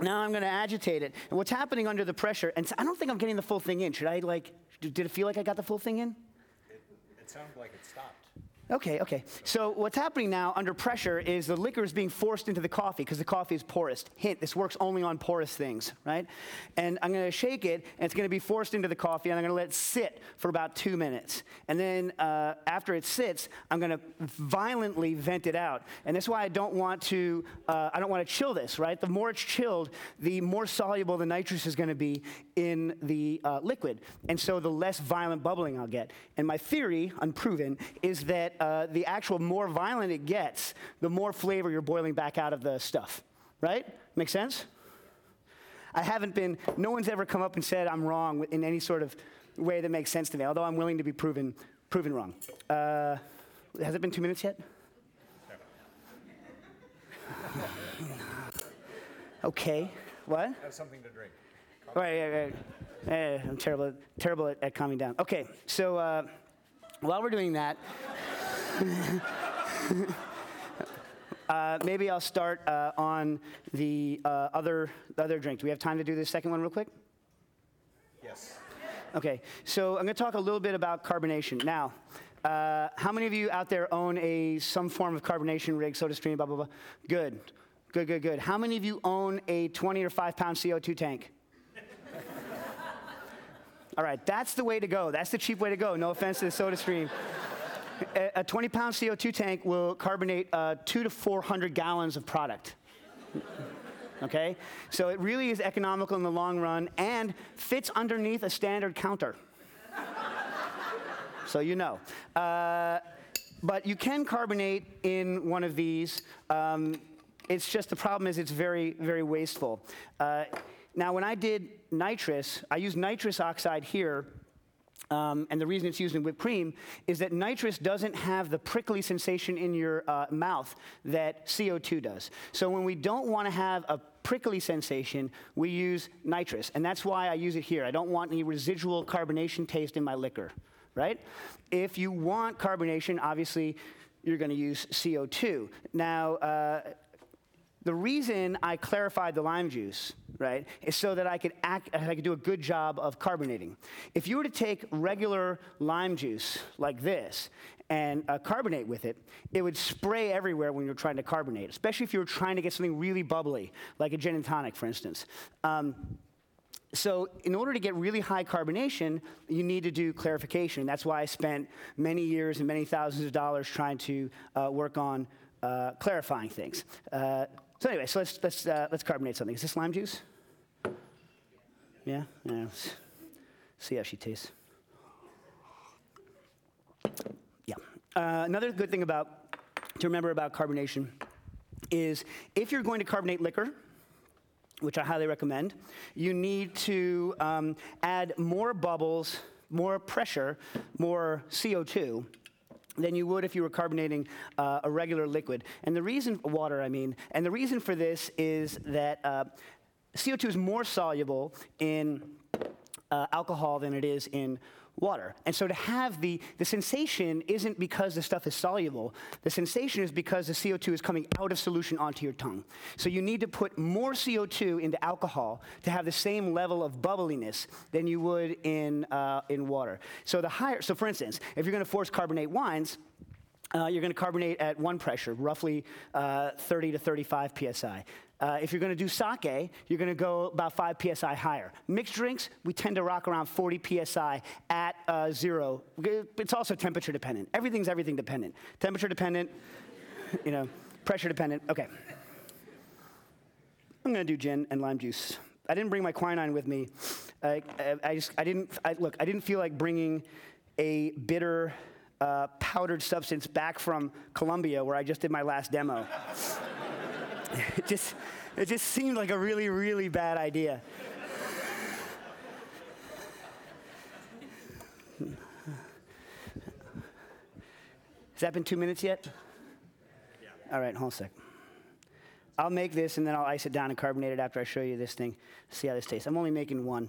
Now I'm going to agitate it. And what's happening under the pressure, and I don't think I'm getting the full thing in. Should I, like, did it feel like I got the full thing in? It sounded like it stopped. Okay, okay. So what's happening now under pressure is the liquor is being forced into the coffee because the coffee is porous. Hint, this works only on porous things, right? And I'm going to shake it, and it's going to be forced into the coffee, and I'm going to let it sit for about two minutes. And then uh, after it sits, I'm going to violently vent it out. And that's why I don't want to, uh, I don't want to chill this, right? The more it's chilled, the more soluble the nitrous is going to be in the uh, liquid. And so the less violent bubbling I'll get. And my theory, unproven, is that uh, the actual more violent it gets, the more flavor you're boiling back out of the stuff. Right? Make sense? I haven't been, no one's ever come up and said I'm wrong in any sort of way that makes sense to me, although I'm willing to be proven, proven wrong. Uh, has it been two minutes yet? *laughs* okay. What? Have something to drink. Right, right, right. I'm terrible, terrible at, at calming down. Okay, so uh, while we're doing that, *laughs* uh, maybe I'll start uh, on the uh, other, the other drink. Do we have time to do this second one real quick? Yes. Okay, so I'm going to talk a little bit about carbonation. Now, uh, how many of you out there own a some form of carbonation rig, SodaStream, blah, blah, blah? Good, good, good, good. How many of you own a 20 or 5 pound CO2 tank? *laughs* All right, that's the way to go. That's the cheap way to go. No offense to the SodaStream. A 20 pound CO2 tank will carbonate uh, two to 400 gallons of product. okay? So it really is economical in the long run and fits underneath a standard counter. so you know. Uh, but you can carbonate in one of these. Um, it's just the problem is it's very, very wasteful. Uh, now, when I did nitrous, I used nitrous oxide here um, and the reason it's used in whipped cream is that nitrous doesn't have the prickly sensation in your uh, mouth that CO2 does. So when we don't want to have a prickly sensation, we use nitrous. And that's why I use it here. I don't want any residual carbonation taste in my liquor, right? If you want carbonation, obviously, you're going to use CO2. Now, uh, the reason I clarified the lime juice, right, is so that I could, act, I could do a good job of carbonating. If you were to take regular lime juice like this and uh, carbonate with it, it would spray everywhere when you're trying to carbonate, especially if you were trying to get something really bubbly, like a gin and tonic, for instance. Um, so in order to get really high carbonation, you need to do clarification. That's why I spent many years and many thousands of dollars trying to uh, work on uh, clarifying things. Uh, so anyway, so let's, let's, uh, let's carbonate something. Is this lime juice? Yeah? Yeah. Let's see how she tastes. Yeah. Uh, another good thing about, to remember about carbonation is if you're going to carbonate liquor, which I highly recommend, you need to um, add more bubbles, more pressure, more CO2 than you would if you were carbonating uh, a regular liquid. And the reason, water, I mean, and the reason for this is that uh, CO2 is more soluble in uh, alcohol than it is in water. And so to have the, the sensation isn't because the stuff is soluble. The sensation is because the CO2 is coming out of solution onto your tongue. So you need to put more CO2 into alcohol to have the same level of bubbliness than you would in, uh, in water. So the higher, so for instance, if you're going to force carbonate wines, uh, you're going to carbonate at one pressure, roughly uh, 30 to 35 psi. Uh, if you're going to do sake, you're going to go about 5 psi higher. Mixed drinks, we tend to rock around 40 psi at uh, zero. It's also temperature dependent. Everything's everything dependent. Temperature dependent, you know, pressure dependent. Okay. I'm going to do gin and lime juice. I didn't bring my quinine with me. I, I just, I didn't, I, look, I didn't feel like bringing a bitter uh, powdered substance back from Colombia where I just did my last demo. *laughs* it, just, it just seemed like a really, really bad idea. Has that been two minutes yet? Yeah. All right, hold on a sec. I'll make this and then I'll ice it down and carbonate it after I show you this thing. See how this tastes. I'm only making one.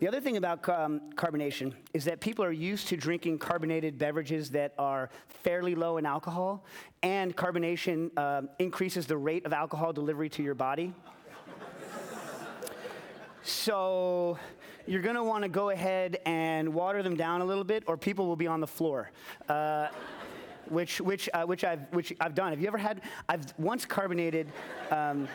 The other thing about um, carbonation is that people are used to drinking carbonated beverages that are fairly low in alcohol, and carbonation uh, increases the rate of alcohol delivery to your body. so you're going to want to go ahead and water them down a little bit, or people will be on the floor. Uh, which which uh, which I've which I've done. Have you ever had? I've once carbonated um,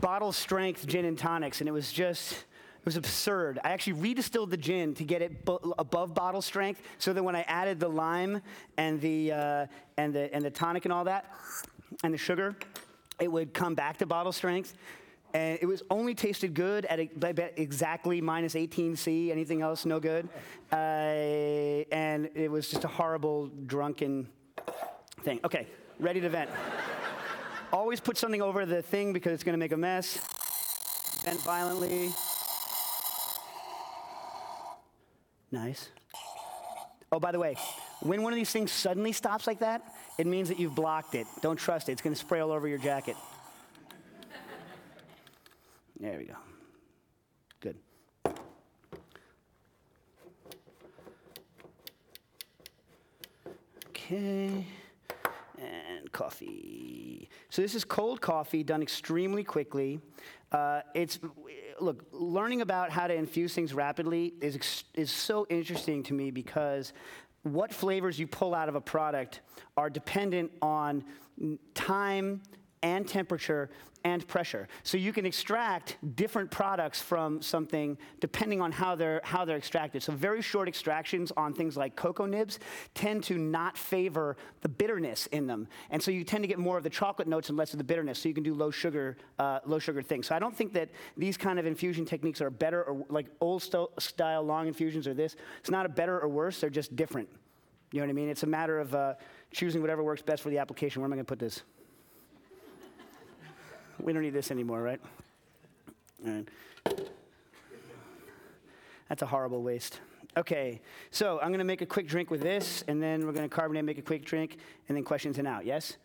bottle strength gin and tonics, and it was just. It was absurd. I actually redistilled the gin to get it bo- above bottle strength, so that when I added the lime and the uh, and the and the tonic and all that, and the sugar, it would come back to bottle strength. And it was only tasted good at exactly minus 18 C. Anything else, no good. Uh, and it was just a horrible drunken thing. Okay, ready to vent. Always put something over the thing because it's going to make a mess. Vent violently. Nice. Oh, by the way, when one of these things suddenly stops like that, it means that you've blocked it. Don't trust it. It's going to spray all over your jacket. There we go. Good. Okay. Coffee. So this is cold coffee done extremely quickly. Uh, it's look learning about how to infuse things rapidly is is so interesting to me because what flavors you pull out of a product are dependent on time and temperature and pressure. So you can extract different products from something depending on how they're how they're extracted. So very short extractions on things like cocoa nibs tend to not favor the bitterness in them, and so you tend to get more of the chocolate notes and less of the bitterness. So you can do low sugar uh, low sugar things. So I don't think that these kind of infusion techniques are better or like old sto- style long infusions or this. It's not a better or worse. They're just different. You know what I mean? It's a matter of uh, choosing whatever works best for the application. Where am I going to put this? We don't need this anymore, right? All right. That's a horrible waste. Okay, so I'm going to make a quick drink with this, and then we're going to carbonate, make a quick drink, and then questions and out. Yes?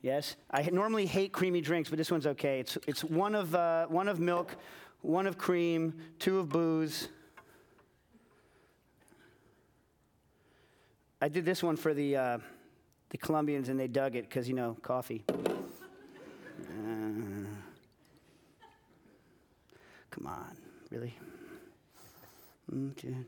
Yes? I normally hate creamy drinks, but this one's okay. It's, it's one, of, uh, one of milk, one of cream, two of booze. I did this one for the, uh, the Colombians, and they dug it because, you know, coffee. *laughs* Uh, come on, really? Mm, mm,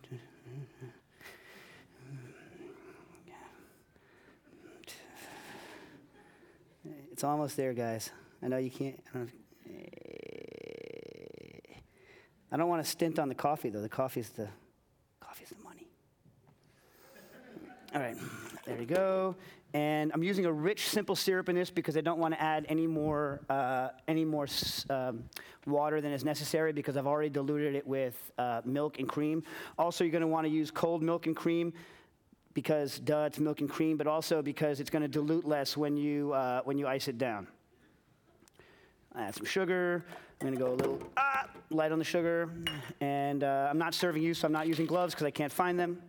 it's almost there, guys. I know you can't. I don't, I don't want to stint on the coffee, though. The coffee's the coffee's the money. All right, there you go. And I'm using a rich, simple syrup in this because I don't want to add any more, uh, any more um, water than is necessary because I've already diluted it with uh, milk and cream. Also, you're going to want to use cold milk and cream because, duh, it's milk and cream, but also because it's going to dilute less when you, uh, when you ice it down. Add some sugar. I'm going to go a little ah, light on the sugar. And uh, I'm not serving you, so I'm not using gloves because I can't find them.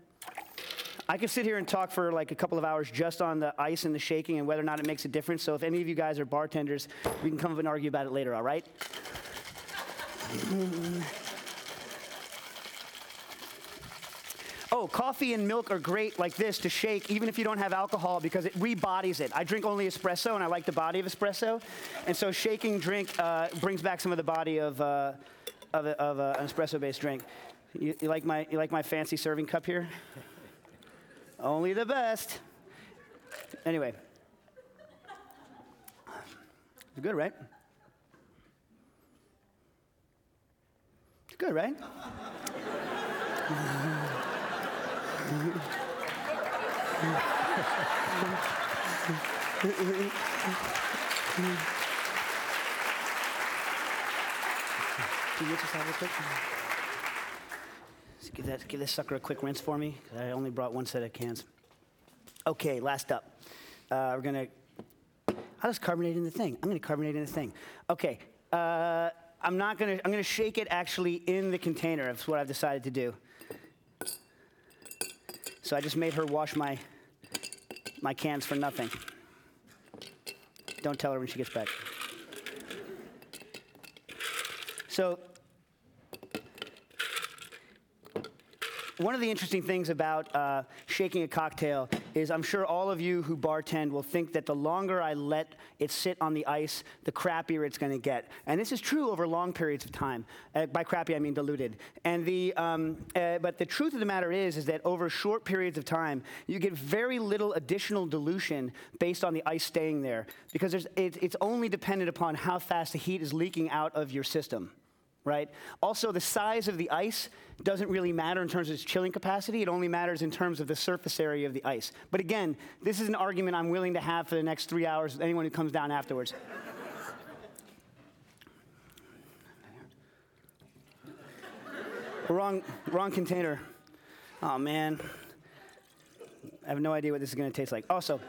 I could sit here and talk for like a couple of hours just on the ice and the shaking and whether or not it makes a difference. So if any of you guys are bartenders, we can come up and argue about it later, all right? Oh, coffee and milk are great like this to shake, even if you don't have alcohol, because it rebodies it. I drink only espresso, and I like the body of espresso. And so shaking drink uh, brings back some of the body of, uh, of, a, of a, an espresso-based drink. You, you, like my, you like my fancy serving cup here? Only the best. Anyway. It's good, right? It's good, right? You get quick? Just give, that, give this sucker a quick rinse for me. I only brought one set of cans. Okay, last up. Uh, we're gonna. I'll just carbonate in the thing. I'm gonna carbonate in the thing. Okay. Uh, I'm not gonna. I'm gonna shake it actually in the container. That's what I've decided to do. So I just made her wash my my cans for nothing. Don't tell her when she gets back. So one of the interesting things about uh, shaking a cocktail is I'm sure all of you who bartend will think that the longer I let it sit on the ice, the crappier it's going to get. And this is true over long periods of time. Uh, by crappy, I mean diluted. And the, um, uh, but the truth of the matter is, is that over short periods of time, you get very little additional dilution based on the ice staying there because it, it's only dependent upon how fast the heat is leaking out of your system right? Also, the size of the ice doesn't really matter in terms of its chilling capacity. It only matters in terms of the surface area of the ice. But again, this is an argument I'm willing to have for the next three hours with anyone who comes down afterwards. wrong, wrong container. Oh, man. I have no idea what this is going to taste like. Also,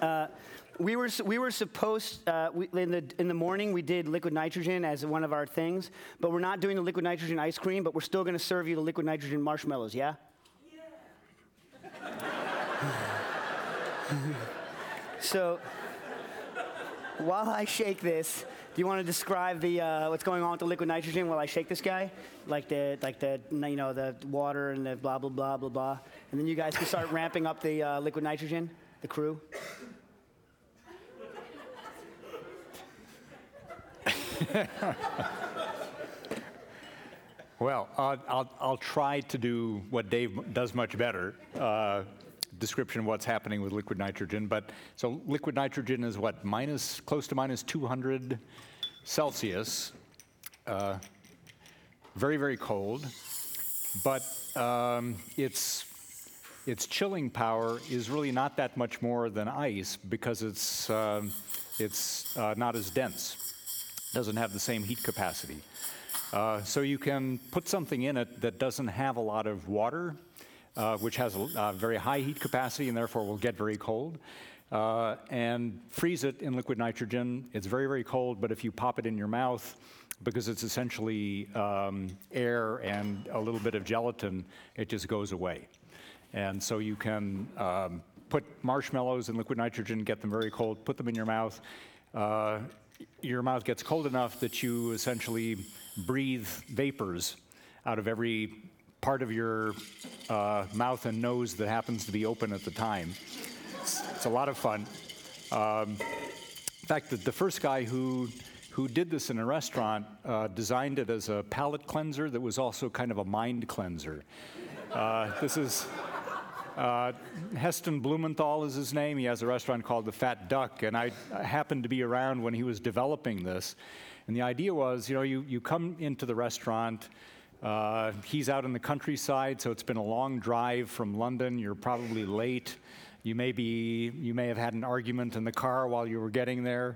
uh, we were, we were supposed, uh, we, in, the, in the morning, we did liquid nitrogen as one of our things, but we're not doing the liquid nitrogen ice cream, but we're still going to serve you the liquid nitrogen marshmallows, yeah? Yeah. so, while I shake this, do you want to describe the, uh, what's going on with the liquid nitrogen while I shake this guy? Like the, like the, you know, the water and the blah, blah, blah, blah, blah. And then you guys can start ramping up the uh, liquid nitrogen, the crew. *laughs* well, I'll, I'll, I'll, try to do what Dave does much better. Uh, description of what's happening with liquid nitrogen. But so liquid nitrogen is what minus close to minus 200 Celsius. Uh, very very cold, but um, its its chilling power is really not that much more than ice because it's um, it's uh, not as dense doesn't have the same heat capacity. Uh, so you can put something in it that doesn't have a lot of water, uh, which has a uh, very high heat capacity and therefore will get very cold, uh, and freeze it in liquid nitrogen. It's very, very cold, but if you pop it in your mouth, because it's essentially um, air and a little bit of gelatin, it just goes away. And so you can um, put marshmallows in liquid nitrogen, get them very cold, put them in your mouth. Your mouth gets cold enough that you essentially breathe vapors out of every part of your uh, mouth and nose that happens to be open at the time. It's, it's a lot of fun. Um, in fact, the, the, first guy who who did this in a restaurant uh, designed it as a palate cleanser that was also kind of a mind cleanser. Uh, this is uh, Heston Blumenthal is his name. He has a restaurant called The Fat Duck, and I happened to be around when he was developing this. And the idea was, you know, you, you come into the restaurant, uh, he's out in the countryside, so it's been a long drive from London. You're probably late. You may be, you may have had an argument in the car while you were getting there.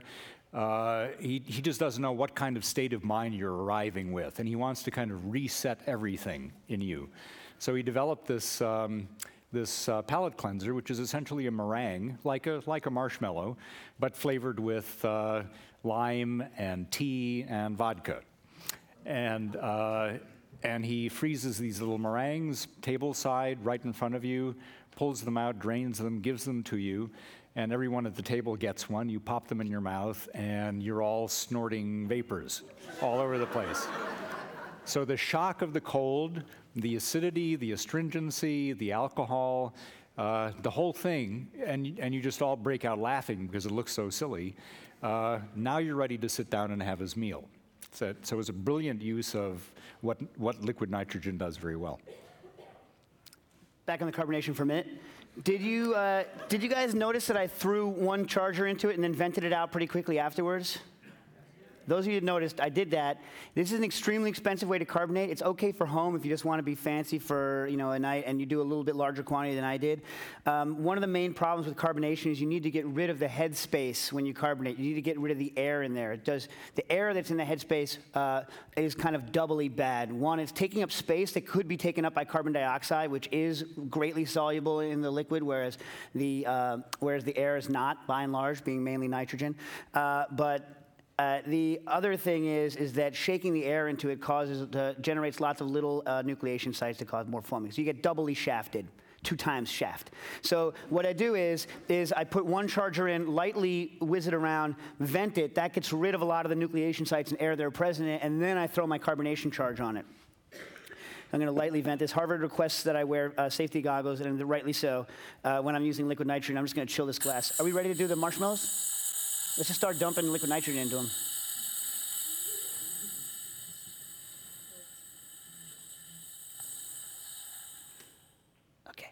Uh, he, he just doesn't know what kind of state of mind you're arriving with, and he wants to kind of reset everything in you. So he developed this um, this uh, palate cleanser, which is essentially a meringue, like a, like a marshmallow, but flavored with uh, lime and tea and vodka. And, uh, and he freezes these little meringues table side right in front of you, pulls them out, drains them, gives them to you, and everyone at the table gets one. You pop them in your mouth, and you're all snorting vapors all over the place. So the shock of the cold, the acidity, the astringency, the alcohol, uh, the whole thing, and, and you just all break out laughing because it looks so silly. Uh, now you're ready to sit down and have his meal. So, so it was a brilliant use of what, what liquid nitrogen does very well. Back on the carbonation for a minute. Did you, uh, did you guys notice that I threw one charger into it and then vented it out pretty quickly afterwards? Those of you that noticed, I did that. This is an extremely expensive way to carbonate. It's okay for home if you just want to be fancy for you know a night and you do a little bit larger quantity than I did. Um, one of the main problems with carbonation is you need to get rid of the head space when you carbonate. You need to get rid of the air in there. It does the air that's in the head space uh, is kind of doubly bad. One, it's taking up space that could be taken up by carbon dioxide, which is greatly soluble in the liquid, whereas the uh, whereas the air is not, by and large, being mainly nitrogen. Uh, but uh, the other thing is, is that shaking the air into it causes, uh, generates lots of little uh, nucleation sites to cause more foaming. So you get doubly shafted, two times shaft. So what I do is, is I put one charger in, lightly whiz it around, vent it. That gets rid of a lot of the nucleation sites and air that are present in it, and then I throw my carbonation charge on it. I'm going to lightly vent this. Harvard requests that I wear uh, safety goggles, and rightly so, uh, when I'm using liquid nitrogen. I'm just going to chill this glass. Are we ready to do the marshmallows? Let's just start dumping liquid nitrogen into them. Okay.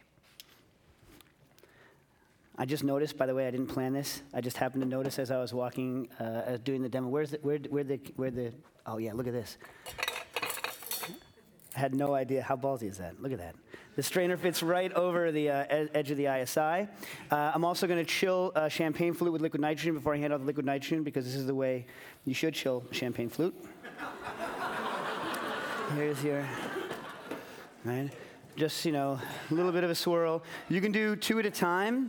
I just noticed, by the way, I didn't plan this. I just happened to notice as I was walking, uh, doing the demo. Where's the, where, where the, where the, oh yeah, look at this. I had no idea. How ballsy is that? Look at that. The strainer fits right over the uh, edge of the ISI. Uh, I'm also going to chill uh, champagne flute with liquid nitrogen before I hand out the liquid nitrogen because this is the way you should chill champagne flute. Here's your, right? Just, you know, a little bit of a swirl. You can do two at a time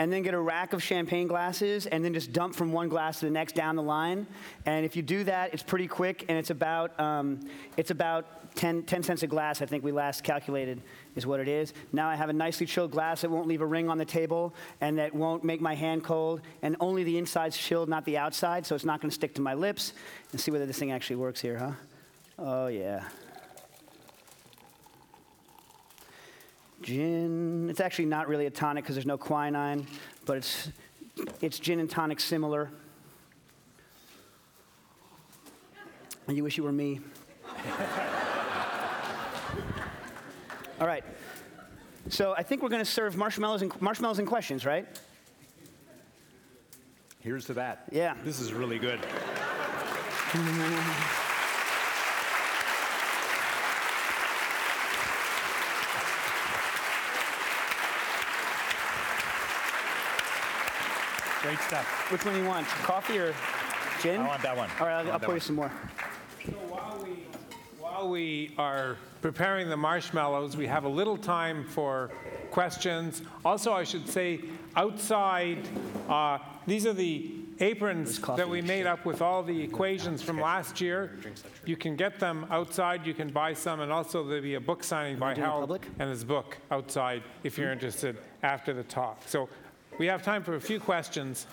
and then get a rack of champagne glasses and then just dump from one glass to the next down the line. And if you do that, it's pretty quick and it's about, um, it's about 10, 10 cents a glass, I think we last calculated is what it is. Now I have a nicely chilled glass that won't leave a ring on the table and that won't make my hand cold. And only the inside's chilled, not the outside, so it's not going to stick to my lips. And see whether this thing actually works here, huh? Oh, yeah. Gin, it's actually not really a tonic because there's no quinine, but it's, it's gin and tonic similar. And you wish you were me. *laughs* All right. So I think we're going to serve marshmallows and, marshmallows and questions, right? Here's to that. Yeah. This is really good. *laughs* Great stuff. Which one do you want? Coffee or gin? I want that one. All right, I'll, I'll that pour you one. some more. So while we, while we are preparing the marshmallows, we have a little time for questions. Also, I should say, outside, uh, these are the aprons that we and made up with all the equations from last year. You can get them outside, you can buy some, and also there'll be a book signing by do Hal and his book outside if you're interested after the talk. So we have time for a few questions.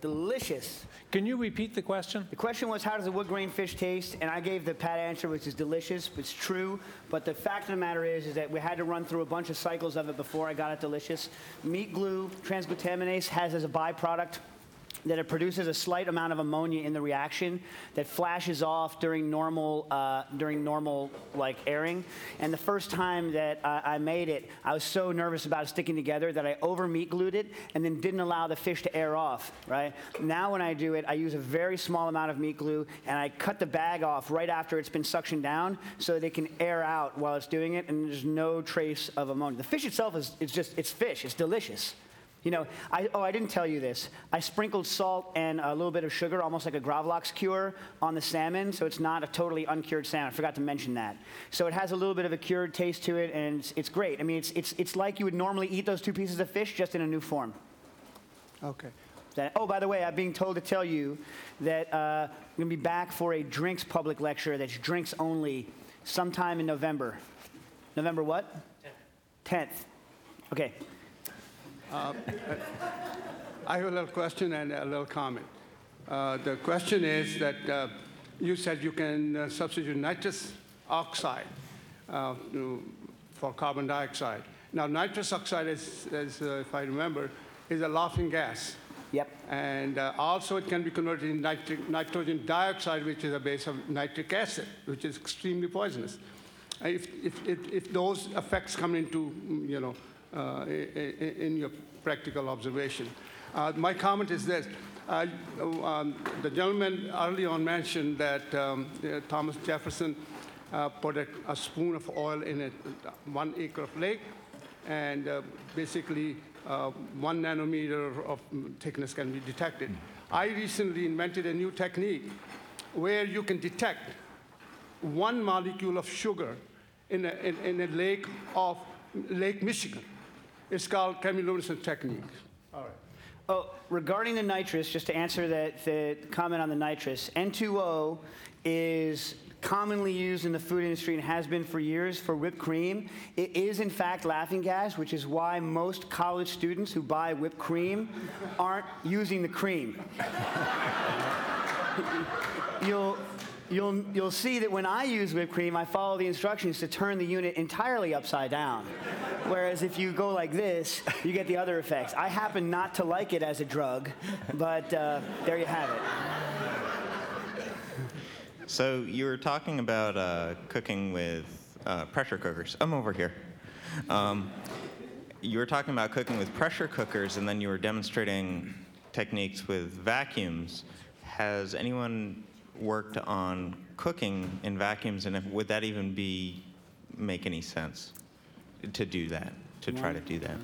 Delicious. Can you repeat the question? The question was, how does a wood grain fish taste? And I gave the pat answer, which is delicious. It's true. But the fact of the matter is, is that we had to run through a bunch of cycles of it before I got it delicious. Meat glue, transglutaminase, has as a byproduct that it produces a slight amount of ammonia in the reaction that flashes off during normal uh, during normal like airing. And the first time that I made it, I was so nervous about sticking together that I over meat glued it and then didn't allow the fish to air off. Right now, when I do it, I use a very small amount of meat glue and I cut the bag off right after it's been suctioned down so that it can air out while it's doing it, and there's no trace of ammonia. The fish itself is it's just it's fish. It's delicious. You know, I, oh, I didn't tell you this. I sprinkled salt and a little bit of sugar, almost like a Gravlax cure, on the salmon, so it's not a totally uncured salmon. I forgot to mention that. So it has a little bit of a cured taste to it, and it's, it's great. I mean, it's, it's, it's like you would normally eat those two pieces of fish, just in a new form. Okay. That, oh, by the way, I'm being told to tell you that uh, I'm going to be back for a drinks public lecture that's drinks only sometime in November. November what? 10th. 10th. Okay. I have a little question and a little comment. Uh, the question is that uh, you said you can uh, substitute nitrous oxide uh, for carbon dioxide. Now, nitrous oxide, is, is, uh, if I remember, is a laughing gas. Yep. And uh, also, it can be converted into nitric, nitrogen dioxide, which is a base of nitric acid, which is extremely poisonous. Uh, If, if, if, if those effects come into, you know, uh, in your practical observation. Uh, my comment is this. Uh, um, the gentleman early on mentioned that um, uh, Thomas Jefferson uh, put a, a spoon of oil in a, one acre of lake, and uh, basically uh, one nanometer of thickness can be detected. I recently invented a new technique where you can detect one molecule of sugar in a, in, in a lake of Lake Michigan. It's called chemiluminescence technique. All right. Oh, regarding the nitrous, just to answer that the comment on the nitrous, N2O is commonly used in the food industry and has been for years for whipped cream. It is in fact laughing gas, which is why most college students who buy whipped cream aren't using the cream. *laughs* you'll, you'll, you'll see that when I use whipped cream, I follow the instructions to turn the unit entirely upside down. Whereas if you go like this, you get the other effects. I happen not to like it as a drug, but uh, there you have it. So you were talking about uh, cooking with uh, pressure cookers. I'm over here. Um, you were talking about cooking with pressure cookers, and then you were demonstrating techniques with vacuums. Has anyone worked on cooking in vacuums, and if, would that even be make any sense to do that? To try to do that?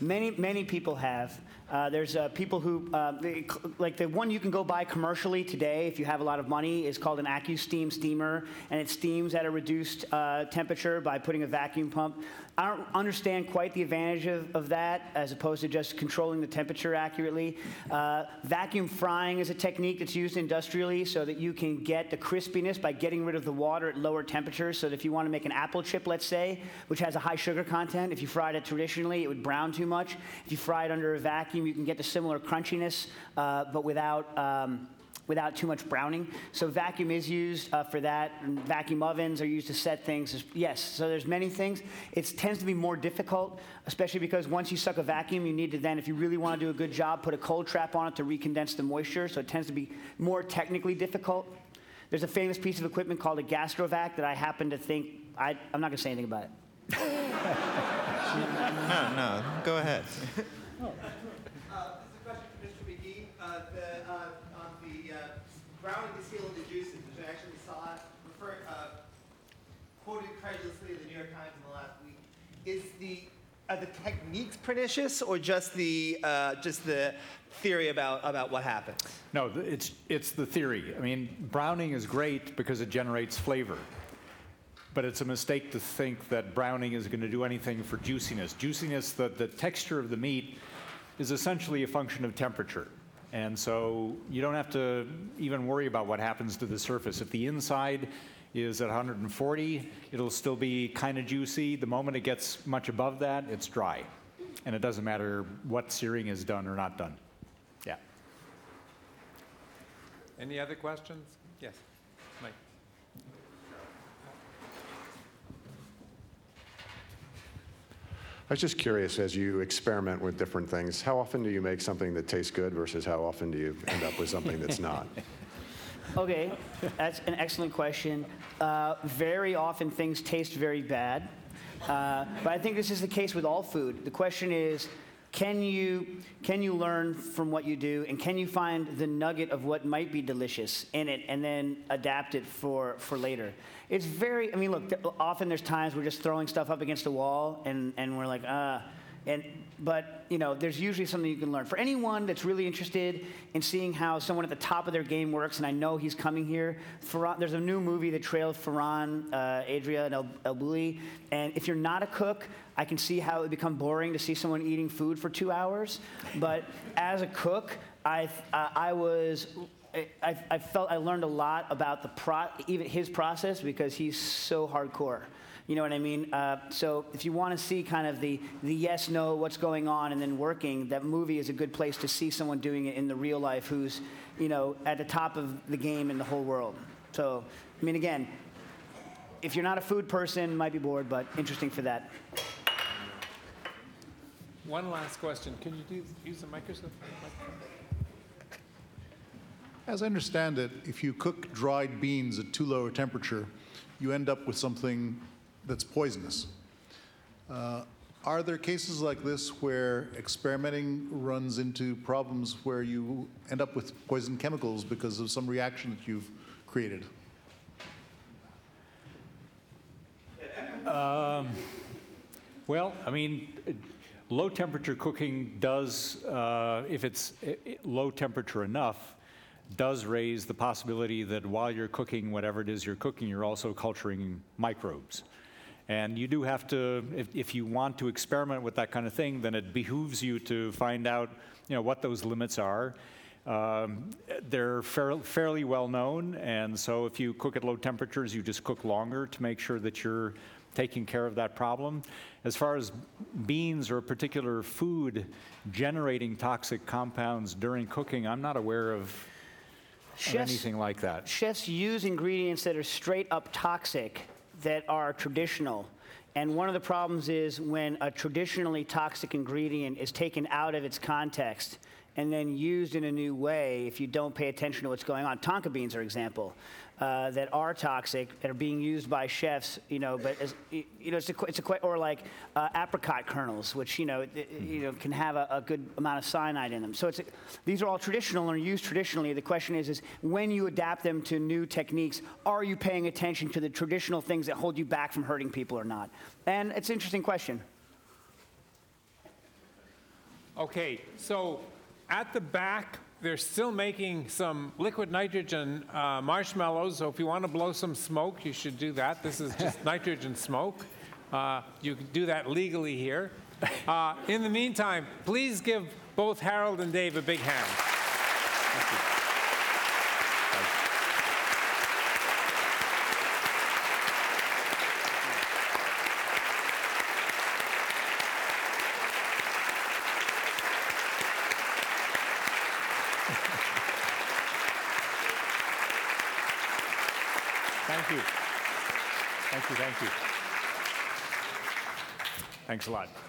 Many, many people have. Uh, there's uh, people who, uh, they, like the one you can go buy commercially today if you have a lot of money is called an AccuSteam steamer, and it steams at a reduced uh, temperature by putting a vacuum pump. I don't understand quite the advantage of, of that as opposed to just controlling the temperature accurately. Uh, vacuum frying is a technique that's used industrially so that you can get the crispiness by getting rid of the water at lower temperatures. So that if you want to make an apple chip, let's say, which has a high sugar content, if you fried it traditionally, it would brown too much. If you fry it under a vacuum, you can get the similar crunchiness, uh, but without. Um, without too much browning. So vacuum is used uh, for that. And vacuum ovens are used to set things. Yes, so there's many things. It tends to be more difficult, especially because once you suck a vacuum, you need to then, if you really want to do a good job, put a cold trap on it to recondense the moisture. So it tends to be more technically difficult. There's a famous piece of equipment called a gastrovac that I happen to think, I, I'm not going to say anything about it. *laughs* No, no. Go ahead. *laughs* Uh, This is a question for Mr. McGee. Uh, the, uh, On the uh, browning distilled the juices, which I actually saw refer, uh, quoted credulously in the New York Times in the last week, is the, are the techniques pernicious or just the, uh, just the theory about, about what happens? No, it's, it's the theory. I mean, browning is great because it generates flavor. But it's a mistake to think that browning is going to do anything for juiciness. Juiciness, the, the texture of the meat, is essentially a function of temperature. And so you don't have to even worry about what happens to the surface. If the inside is at 140, it'll still be kind of juicy. The moment it gets much above that, it's dry. And it doesn't matter what searing is done or not done. Yeah. Any other questions? Yes, I was just curious, as you experiment with different things, how often do you make something that tastes good versus how often do you end up with something that's not? *laughs* Okay, that's an excellent question. Uh, very often things taste very bad, uh, but I think this is the case with all food. The question is, can you can you learn from what you do, and can you find the nugget of what might be delicious in it, and then adapt it for for later? It's very. I mean, look. Often there's times we're just throwing stuff up against the wall, and and we're like, ah. And, but you know, there's usually something you can learn. For anyone that's really interested in seeing how someone at the top of their game works, and I know he's coming here, there's a new movie that trails Ferran, uh, Adria, and El, El Bulli. And if you're not a cook, I can see how it would become boring to see someone eating food for two hours. But *laughs* as a cook, I, uh, I was I, I felt I learned a lot about the pro, even his process because he's so hardcore. You know what I mean? Uh, so if you want to see kind of the, the yes, no, what's going on, and then working, that movie is a good place to see someone doing it in the real life who's, you know, at the top of the game in the whole world. So, I mean, again, if you're not a food person, might be bored, but interesting for that. One last question. Can you do, use the microphone? As I understand it, if you cook dried beans at too low a temperature, you end up with something that's poisonous. Uh, Are there cases like this where experimenting runs into problems where you end up with poison chemicals because of some reaction that you've created? Well, I mean, low temperature cooking does, uh, if it's low temperature enough, does raise the possibility that while you're cooking whatever it is you're cooking, you're also culturing microbes. And you do have to, if, if you want to experiment with that kind of thing, then it behooves you to find out, you know, what those limits are. Um, they're fair, fairly well known, and so if you cook at low temperatures, you just cook longer to make sure that you're taking care of that problem. As far as beans or a particular food generating toxic compounds during cooking, I'm not aware of Chefs- anything like that. chefs use ingredients that are straight up toxic that are traditional. And one of the problems is when a traditionally toxic ingredient is taken out of its context and then used in a new way, if you don't pay attention to what's going on. Tonka beans are an example uh, that are toxic, that are being used by chefs, you know, but as, you know, it's a, qu- it's a, que- or like uh, apricot kernels, which, you know, it- it- you know, can have a, a good amount of cyanide in them. So it's a, these are all traditional and are used traditionally. The question is, is when you adapt them to new techniques, are you paying attention to the traditional things that hold you back from hurting people or not? And it's an interesting question. Okay, so at the back, they're still making some liquid nitrogen uh, marshmallows, so if you want to blow some smoke, you should do that. This is just *laughs* nitrogen smoke. Uh, You can do that legally here. Uh, In the meantime, please give both Harold and Dave a big hand. Thank you. Thank you, thank you. Thanks a lot.